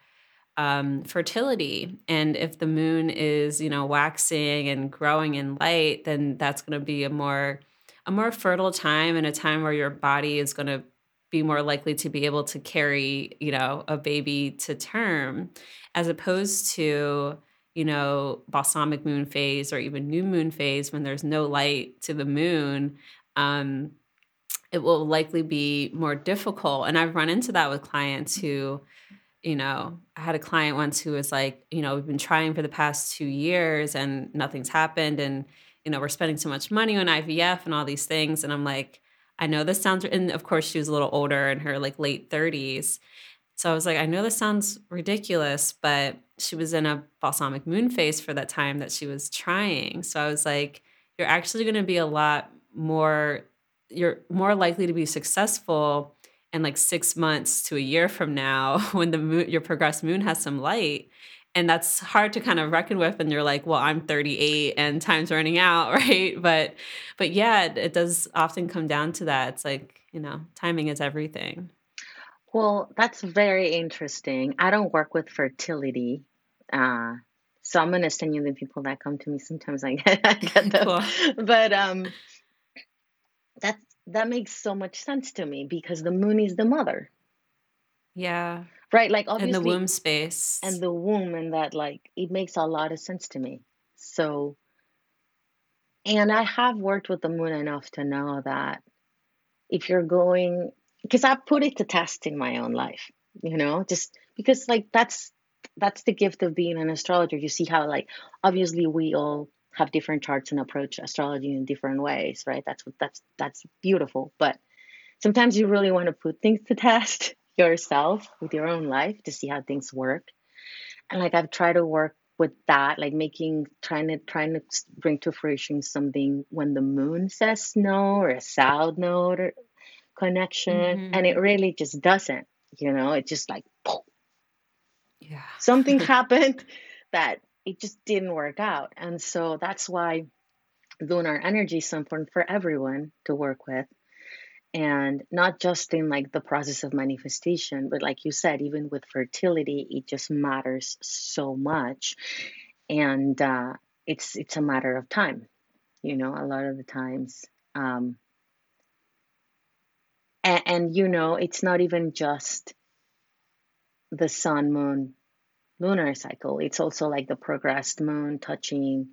um, fertility. And if the moon is, you know, waxing and growing in light, then that's going to be a more a more fertile time and a time where your body is going to be more likely to be able to carry, you know, a baby to term, as opposed to, you know, balsamic moon phase or even new moon phase when there's no light to the moon, um, it will likely be more difficult. And I've run into that with clients who, you know, I had a client once who was like, you know, we've been trying for the past two years and nothing's happened. And, you know, we're spending so much money on IVF and all these things. And I'm like, I know this sounds, and of course she was a little older in her like late 30s. So I was like, I know this sounds ridiculous, but she was in a balsamic moon phase for that time that she was trying. So I was like, you're actually going to be a lot more you're more likely to be successful in like six months to a year from now when the moon, your progressed moon has some light. And that's hard to kind of reckon with. And you're like, well, I'm 38 and time's running out, right? But, but yeah, it, it does often come down to that. It's like, you know, timing is everything. Well, that's very interesting. I don't work with fertility. Uh, so I'm gonna send you the people that come to me. Sometimes I get, I get them. Cool. But um, that that makes so much sense to me because the moon is the mother Yeah. right like obviously In the womb space. and the womb and that like it makes a lot of sense to me so and i have worked with the moon enough to know that if you're going because i put it to test in my own life you know just because like that's that's the gift of being an astrologer you see how like obviously we all have different charts and approach astrology in different ways, right? That's what that's that's beautiful. But sometimes you really want to put things to test yourself with your own life to see how things work. And like I've tried to work with that, like making trying to trying to bring to fruition something when the moon says no or a south node or connection, mm-hmm. and it really just doesn't. You know, it just like yeah, something happened that it just didn't work out. And so that's why lunar energy is so important for everyone to work with. And not just in like the process of manifestation, but like you said, even with fertility, it just matters so much. And uh, it's it's a matter of time, you know, a lot of the times. Um, and, and you know, it's not even just the sun, moon, lunar cycle. It's also like the progressed moon touching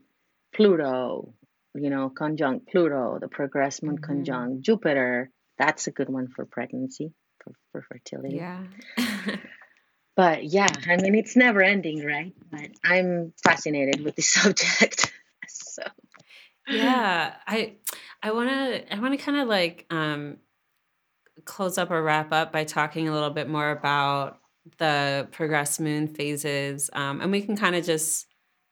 Pluto, you know, conjunct Pluto, the progressed moon mm-hmm. conjunct Jupiter. That's a good one for pregnancy, for, for fertility. Yeah. but yeah, I mean, it's never ending, right? But I'm fascinated with the subject. so yeah, I I want to I want to kind of like um close up or wrap up by talking a little bit more about the progressed moon phases, um, and we can kind of just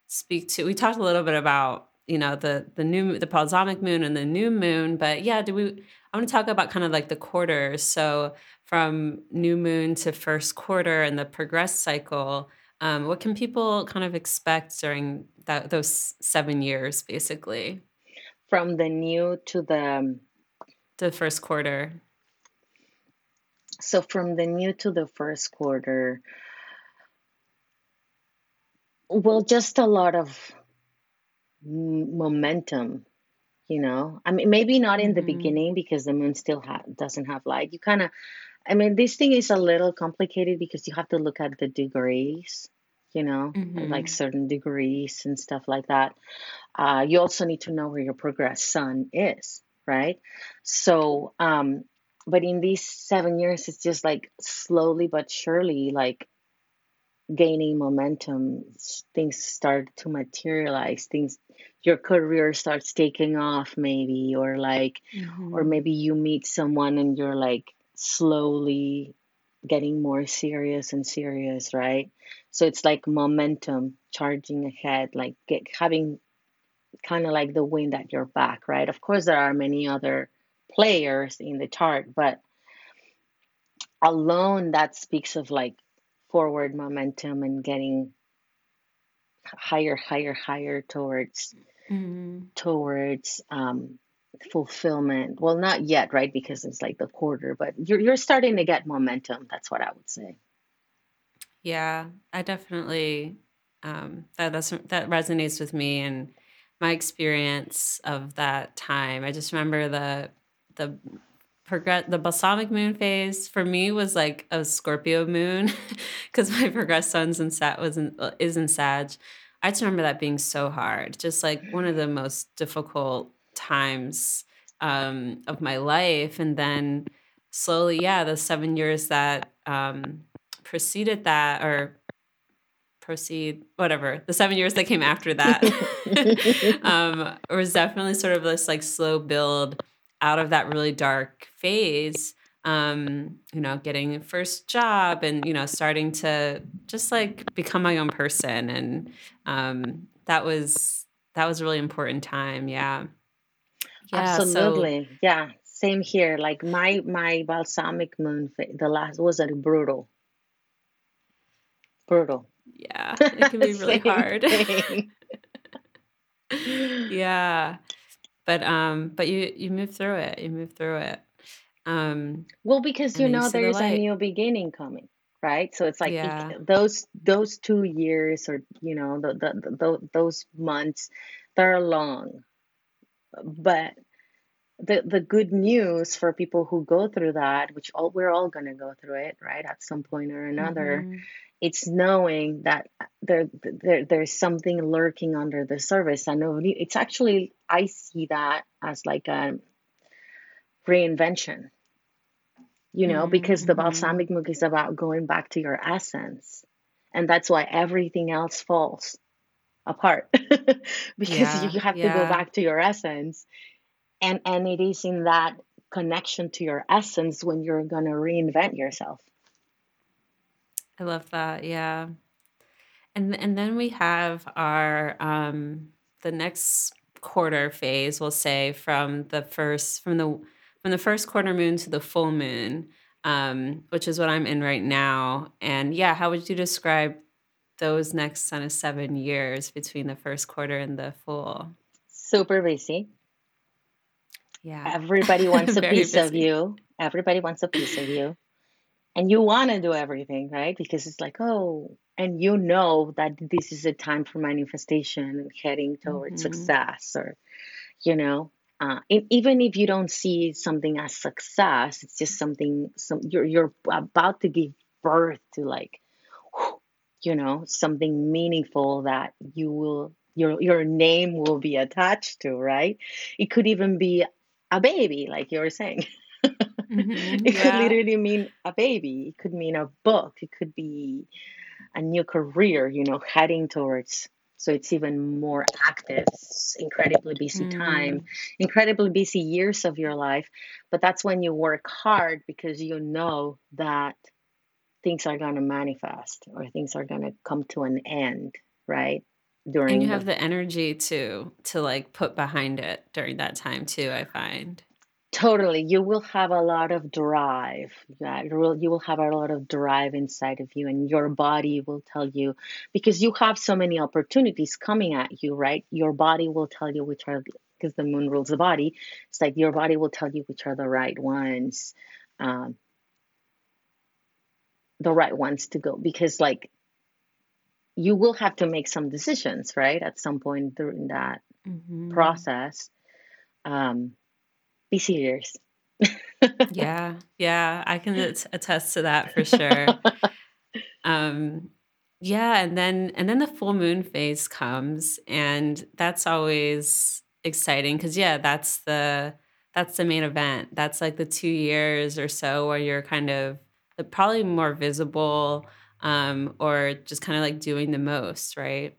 speak to. We talked a little bit about you know the the new the balsamic moon and the new moon, but yeah, do we? I want to talk about kind of like the quarters. So from new moon to first quarter and the progress cycle. Um, what can people kind of expect during that those seven years, basically? From the new to the um, the first quarter. So from the new to the first quarter, well, just a lot of momentum, you know. I mean, maybe not in the mm-hmm. beginning because the moon still ha- doesn't have light. You kind of, I mean, this thing is a little complicated because you have to look at the degrees, you know, mm-hmm. like certain degrees and stuff like that. Uh, you also need to know where your progressed sun is, right? So, um, but in these seven years it's just like slowly but surely like gaining momentum. Things start to materialize. Things your career starts taking off maybe or like mm-hmm. or maybe you meet someone and you're like slowly getting more serious and serious right? So it's like momentum charging ahead like get, having kind of like the wind at your back right? Of course there are many other players in the chart, but alone that speaks of like forward momentum and getting higher, higher, higher towards mm-hmm. towards um, fulfillment. Well, not yet, right? Because it's like the quarter, but you're you're starting to get momentum. That's what I would say. Yeah, I definitely um, that that's, that resonates with me and my experience of that time. I just remember the the progress the balsamic moon phase for me was like a Scorpio moon because my progress sun's in Sat was in, is in Sag. I just remember that being so hard. Just like one of the most difficult times um, of my life. And then slowly, yeah, the seven years that um, preceded that, or proceed, whatever, the seven years that came after that, um, was definitely sort of this like slow build out of that really dark phase um, you know, getting a first job and, you know, starting to just like become my own person. And um, that was, that was a really important time. Yeah. yeah Absolutely. So, yeah. Same here. Like my, my balsamic moon, the last was a brutal, brutal. Yeah. It can be really hard. yeah. But, um, but you, you move through it. You move through it. Um, well, because you know there's a new beginning coming, right? So it's like yeah. those those two years or you know the, the, the, those months they're long, but the the good news for people who go through that, which all we're all gonna go through it, right? At some point or another, mm-hmm. it's knowing that there, there there's something lurking under the surface. I know it's actually I see that as like a reinvention you know mm-hmm. because the mm-hmm. balsamic moon is about going back to your essence and that's why everything else falls apart because yeah, you have yeah. to go back to your essence and and it is in that connection to your essence when you're going to reinvent yourself i love that yeah and and then we have our um the next quarter phase we'll say from the first from the from the first quarter moon to the full moon, um, which is what I'm in right now. And yeah, how would you describe those next kind of seven years between the first quarter and the full? Super busy. Yeah. Everybody wants a piece busy. of you. Everybody wants a piece of you. And you want to do everything, right? Because it's like, oh, and you know that this is a time for manifestation and heading towards mm-hmm. success or, you know, uh, even if you don't see something as success, it's just something some you're you're about to give birth to like, you know, something meaningful that you will your your name will be attached to, right? It could even be a baby, like you were saying. Mm-hmm, it yeah. could literally mean a baby. It could mean a book. It could be a new career, you know, heading towards so it's even more active incredibly busy mm. time incredibly busy years of your life but that's when you work hard because you know that things are going to manifest or things are going to come to an end right during and you the- have the energy to to like put behind it during that time too i find Totally. You will have a lot of drive. Yeah, you will, you will have a lot of drive inside of you, and your body will tell you because you have so many opportunities coming at you, right? Your body will tell you which are, because the moon rules the body. It's like your body will tell you which are the right ones, um, the right ones to go. Because, like, you will have to make some decisions, right? At some point during that mm-hmm. process. Um, be serious. yeah, yeah, I can attest to that for sure. um, yeah, and then and then the full moon phase comes, and that's always exciting because yeah, that's the that's the main event. That's like the two years or so where you're kind of the probably more visible um, or just kind of like doing the most, right?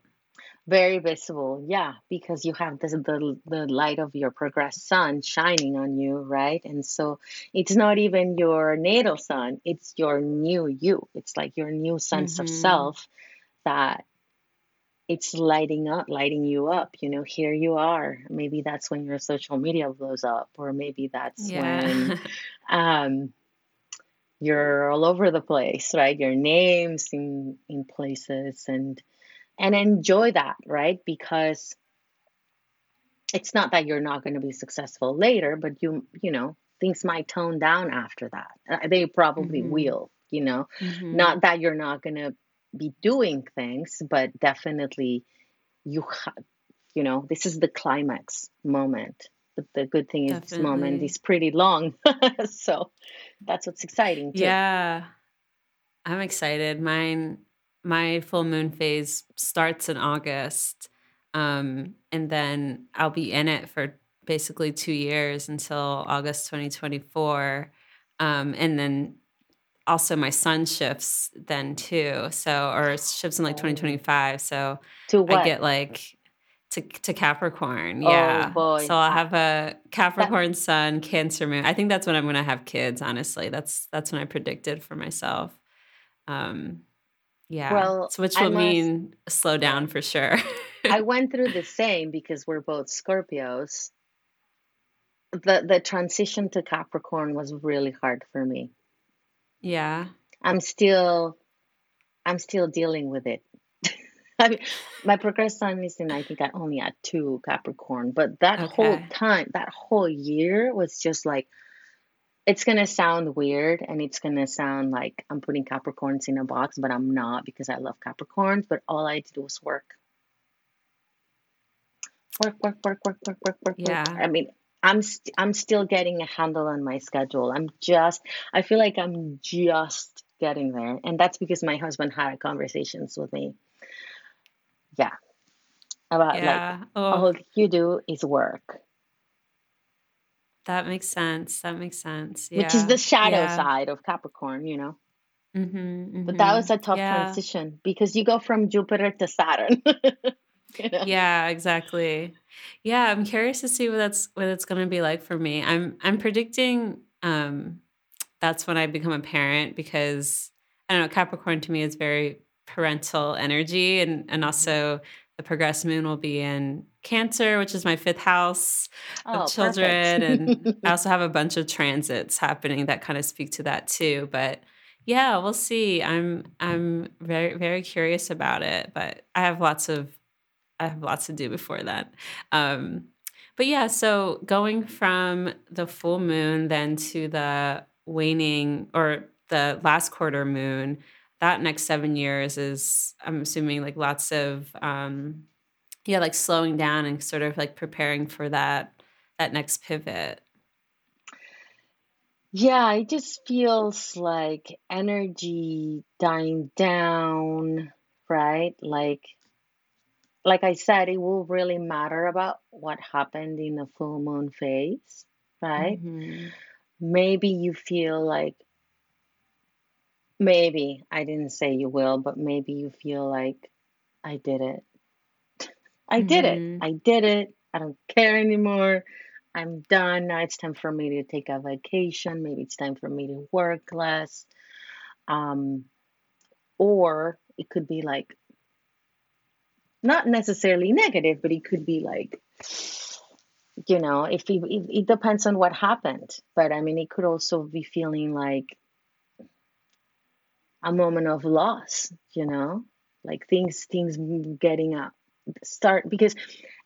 Very visible, yeah, because you have this, the the light of your progressed sun shining on you, right? And so it's not even your natal sun; it's your new you. It's like your new sense mm-hmm. of self that it's lighting up, lighting you up. You know, here you are. Maybe that's when your social media blows up, or maybe that's yeah. when um, you're all over the place, right? Your names in in places and and enjoy that, right? Because it's not that you're not going to be successful later, but you, you know, things might tone down after that. Uh, they probably mm-hmm. will, you know, mm-hmm. not that you're not going to be doing things, but definitely you, ha- you know, this is the climax moment. But the good thing is this moment is pretty long. so that's what's exciting too. Yeah. I'm excited. Mine my full moon phase starts in August. Um, and then I'll be in it for basically two years until August 2024. Um, and then also my sun shifts then too. So, or shifts in like 2025. So To I get like to, to Capricorn. Oh Yeah. boy. So I'll have a that Capricorn sun, Cancer moon. I think that's when I'm going to have kids, honestly. That's, that's when I predicted for myself. Um, yeah. well, So which I will must mean slow down for sure. I went through the same because we're both Scorpios. The the transition to Capricorn was really hard for me. yeah. I'm still I'm still dealing with it. I mean, my progress sign is in, I think, I only had two Capricorn, but that okay. whole time, that whole year was just like, it's going to sound weird and it's going to sound like I'm putting Capricorns in a box, but I'm not because I love Capricorns. But all I did was work. Work, work, work, work, work, work, work. Yeah. I mean, I'm st- I'm still getting a handle on my schedule. I'm just I feel like I'm just getting there, and that's because my husband had conversations with me yeah, about like Oh, all you do is work, that makes sense. That makes sense. which is the shadow Yeah. side of Capricorn, you know. Mhm. But that was Mhm. a tough Yeah. transition because you go from Jupiter to Saturn. you know? Yeah, exactly. Yeah, I'm curious to see what that's what it's going to be like for me. I'm I'm predicting um that's when I become a parent because I don't know, Capricorn to me is very parental energy and and Mhm. also the progress moon will be in Cancer, which is my fifth house of Oh, perfect. children and I also have a bunch of transits happening that kind of speak to that too, but yeah, we'll see. I'm I'm very very curious about it, but I have lots of I have lots to do before that. Um, but yeah, so going from the full moon then to the waning or the last quarter moon, that next seven years is, I'm assuming, like lots of, um, yeah, like slowing down and sort of like preparing for that that next pivot. yeah, it just feels like energy dying down, right? Like like I said, it will really matter about what happened in the full moon phase, right? hmm Maybe you feel like maybe I didn't say you will, but maybe you feel like I did it. I did it. hmm I did it. I don't care anymore. I'm done. Now it's time for me to take a vacation. Maybe it's time for me to work less. Um, or it could be like not necessarily negative, but it could be like, you know, if it, it, it depends on what happened. But I mean, it could also be feeling like a moment of loss, you know, like things things getting up start because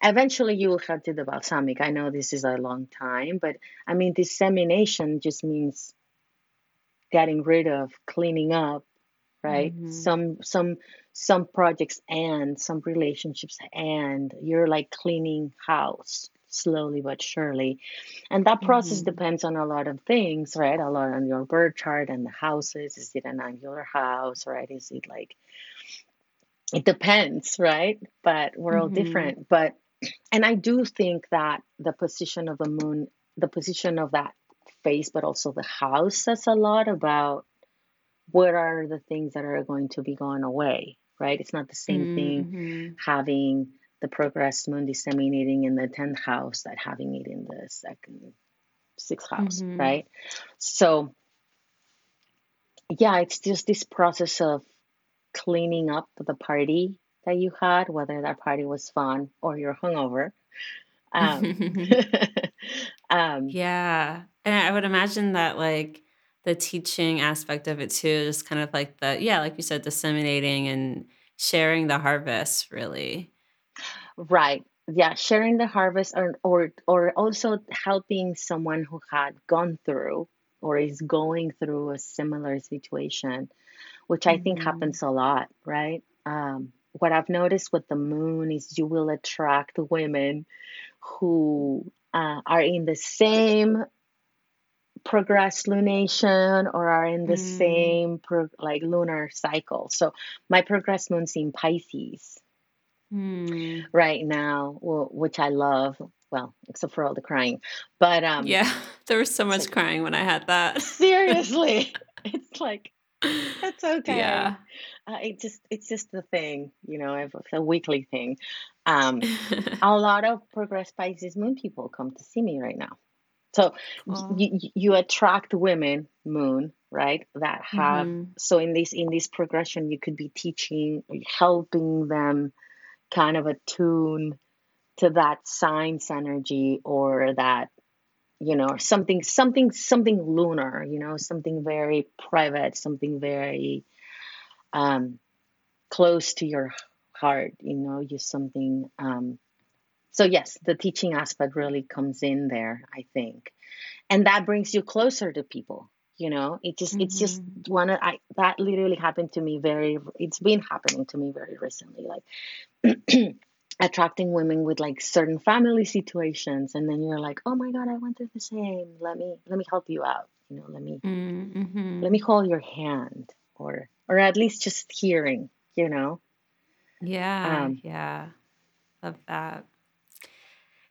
eventually you will have to the balsamic. I know this is a long time, but I mean dissemination just means getting rid of, cleaning up, right? hmm Some some some projects and some relationships and you're like cleaning house slowly but surely. And that process hmm depends on a lot of things, right? A lot on your birth chart and the houses. Is it an angular house, right? Is it like it depends, right? But we're all hmm different. But and I do think that the position of the moon, the position of that face, but also the house says a lot about what are the things that are going to be going away, right? It's not the same thing hmm having the progress moon disseminating in the 10th house that having it in the second, sixth house, hmm right? So, yeah, it's just this process of cleaning up the party that you had, whether that party was fun or you're hungover. Um, um, Yeah. And I would imagine that like the teaching aspect of it too, is kind of like the yeah, like you said, disseminating and sharing the harvest really. Right. Yeah, sharing the harvest or, or or also helping someone who had gone through or is going through a similar situation, which I think hmm happens a lot, right? Um, what I've noticed with the moon is you will attract women who uh, are in the same progress lunation or are in the Mm. same pro- like lunar cycle. So my progressed moon's in Pisces Hmm. right now, which I love. Well, except for all the crying, but um, Yeah, there was so much like crying when I had that. seriously, it's like that's okay. Yeah. Uh, it just it's just the thing, you know. It's a weekly thing. Um, a lot of progressed Pisces moon people come to see me right now. So you you attract women moon right that have hmm so in this in this progression you could be teaching helping them kind of attune to that science energy or that you know something something something lunar you know something very private something very um close to your heart you know just something um so yes the teaching aspect really comes in there i think. And that brings you closer to people you know it just it's just hmm one of i that literally happened to me very it's been happening to me very recently like attracting women with like certain family situations and then you're like oh my god i went through the same let me let me help you out you know let me hmm let me hold your hand or or at least just hearing you know Yeah, um yeah. Love that.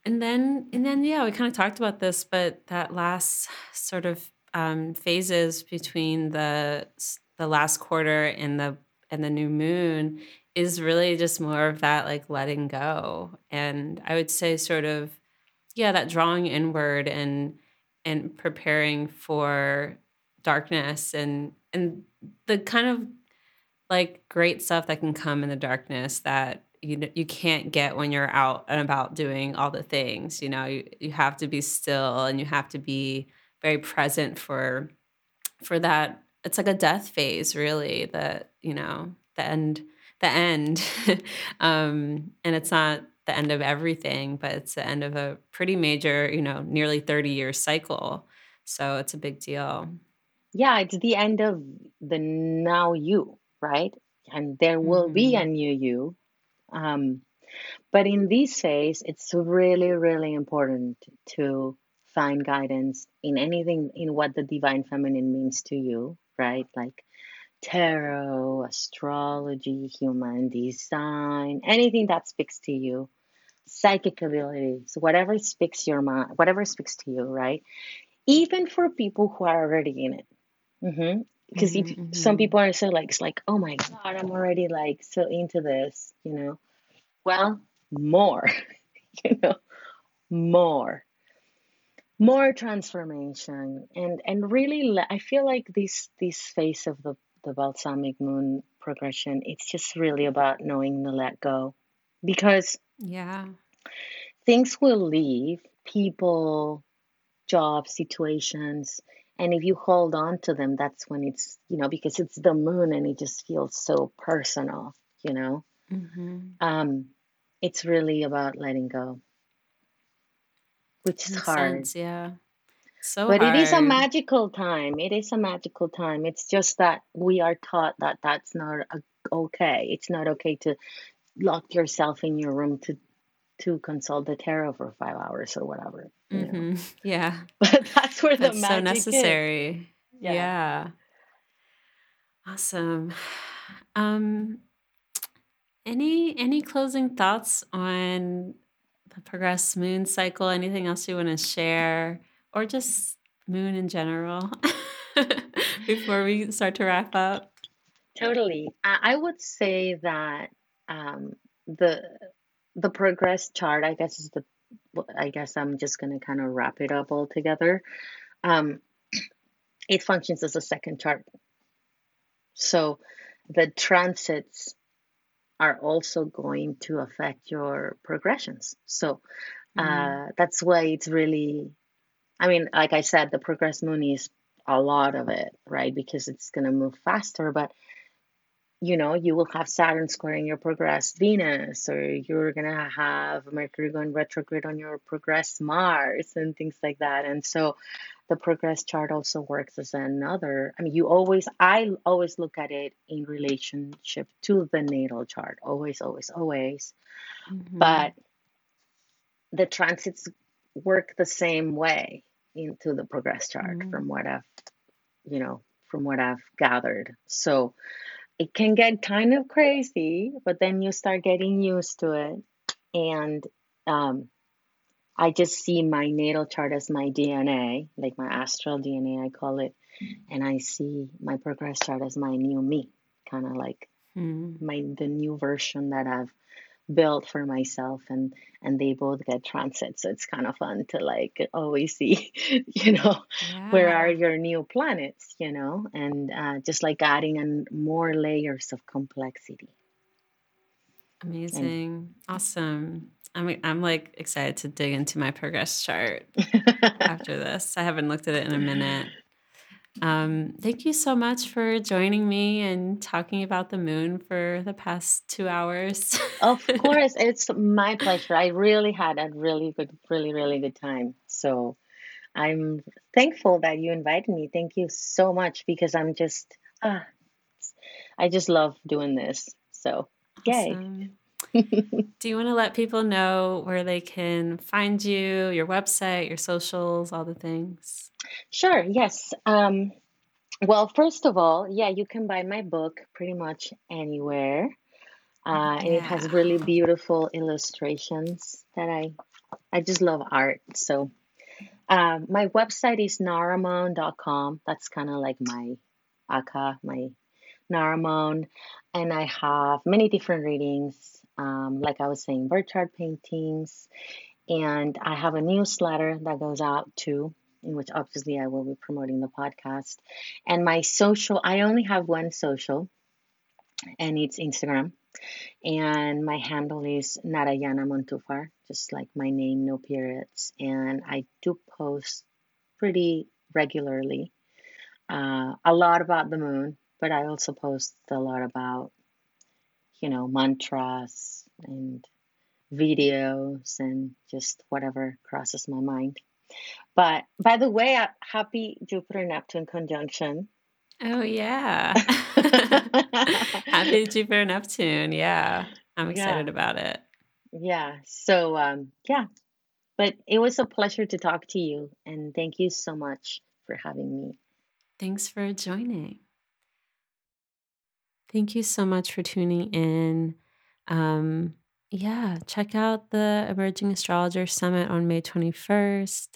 And then and then yeah, we kind of talked about this, but that last sort of um phases between the the last quarter and the and the new moon is really just more of that like letting go. And I would say sort of yeah, that drawing inward and and preparing for darkness and and the kind of like great stuff that can come in the darkness that you you can't get when you're out and about doing all the things you know you, you have to be still and you have to be very present for for that. It's like a death phase really that you know the end the end. Um and it's not the end of everything but it's the end of a pretty major you know nearly 30 year cycle. So it's a big deal. Yeah it's the end of the now you right? And there will be a new you. Um But in this phase, it's really, really important to find guidance in anything in what the divine feminine means to you, right? Like tarot, astrology, human design, anything that speaks to you, psychic abilities, whatever speaks your mind, whatever speaks to you, right? Even for people who are already in it. hmm Because if hmm some people are so like, it's like, oh my God, I'm already like so into this, you know. Well, more, you know, more, more transformation, and and really, I feel like this this phase of the the balsamic moon progression, it's just really about knowing to let go, because yeah. things will leave, people, jobs, situations, and if you hold on to them, that's when it's you know because it's the moon and it just feels so personal, you know. hmm Um, it's really about letting go, which is hard. sense. Yeah. So But it is a magical time. It is a magical time. It's just that we are taught that that's not a, okay. It's not okay to lock yourself in your room to to consult the tarot for five hours or whatever, you know. hmm Yeah. But that's where the But so magic is. necessary. Yeah. Yeah. Awesome. Um, any any closing thoughts on the progress moon cycle? Anything else you want to share? Or just moon in general before we start to wrap up? Totally. I, would say that um, the the progress chart, I guess, is the. I guess I'm just gonna kind of wrap it up all together. Um, it functions as a second chart, so the transits are also going to affect your progressions. So Mm, uh, that's why it's really. I mean, like I said, the progress moon is a lot of it, right? Because it's gonna move faster, but you know, you will have Saturn squaring your progressed Venus, or you're gonna have Mercury going retrograde on your progressed Mars and things like that. And so the progress chart also works as another. I mean, you always, I always look at it in relationship to the natal chart, always, always, always. hmm But the transits work the same way. into the progress chart mm-hmm. from what I've, you know, from what I've gathered. So it can get kind of crazy, but then you start getting used to it. And um, I just see my natal chart as my DNA, like my astral DNA, I call it. And I see my progress chart as my new me, kind of like mm. my the new version that I've built for myself and and they both get transit. So it's kind of fun to like always see you know yeah. where are your new planets you know? And uh, just like adding in more layers of complexity. Amazing. And, awesome. I'm, I'm like excited to dig into my progress chart after this. I haven't looked at it in a minute um, thank you so much for joining me and talking about the moon for the past two hours. of course, it's my pleasure. I really had a really good, really, really good time. So I'm thankful that you invited me. Thank you so much because I'm just, ah, I just love doing this. So, awesome. yay. Do you want to let people know where they can find you, your website, your socials, all the things? Sure, yes. Um, well, first of all, yeah, you can buy my book pretty much anywhere. Uh, yeah. It has really beautiful illustrations that I, I just love art. So, uh, my website is naramon.com. That's kind of like my aka, my Naramon. And I have many different readings um, like I was saying, birth chart paintings. And I have a newsletter that goes out too, in which obviously I will be promoting the podcast. And my social, I only have one social, and it's Instagram. And my handle is Narayana Montúfar, just like my name, no periods. And I do post pretty regularly, uh, a lot about the moon, but I also post a lot about you know, mantras and videos and just whatever crosses my mind. But by the way, happy Jupiter Neptune conjunction. Oh, yeah. happy Jupiter Neptune. Yeah. I'm excited yeah. about it. Yeah. So, um, yeah. But it was a pleasure to talk to you. And thank you so much for having me. Thanks for joining. Thank you so much for tuning in. Um, yeah, check out the Emerging Astrologer Summit on May 21st.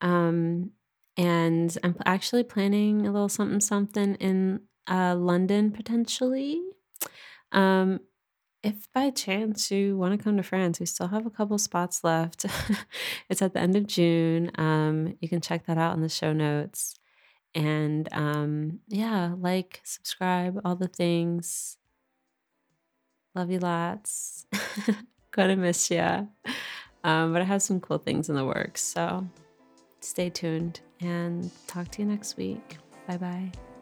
Um, and I'm actually planning a little something something in uh, London potentially. Um, if by chance you want to come to France, we still have a couple spots left. it's at the end of June. Um, you can check that out in the show notes. And um, yeah, like, subscribe, all the things. Love you lots. Gonna miss ya. Um, but I have some cool things in the works. So stay tuned and talk to you next week. Bye bye.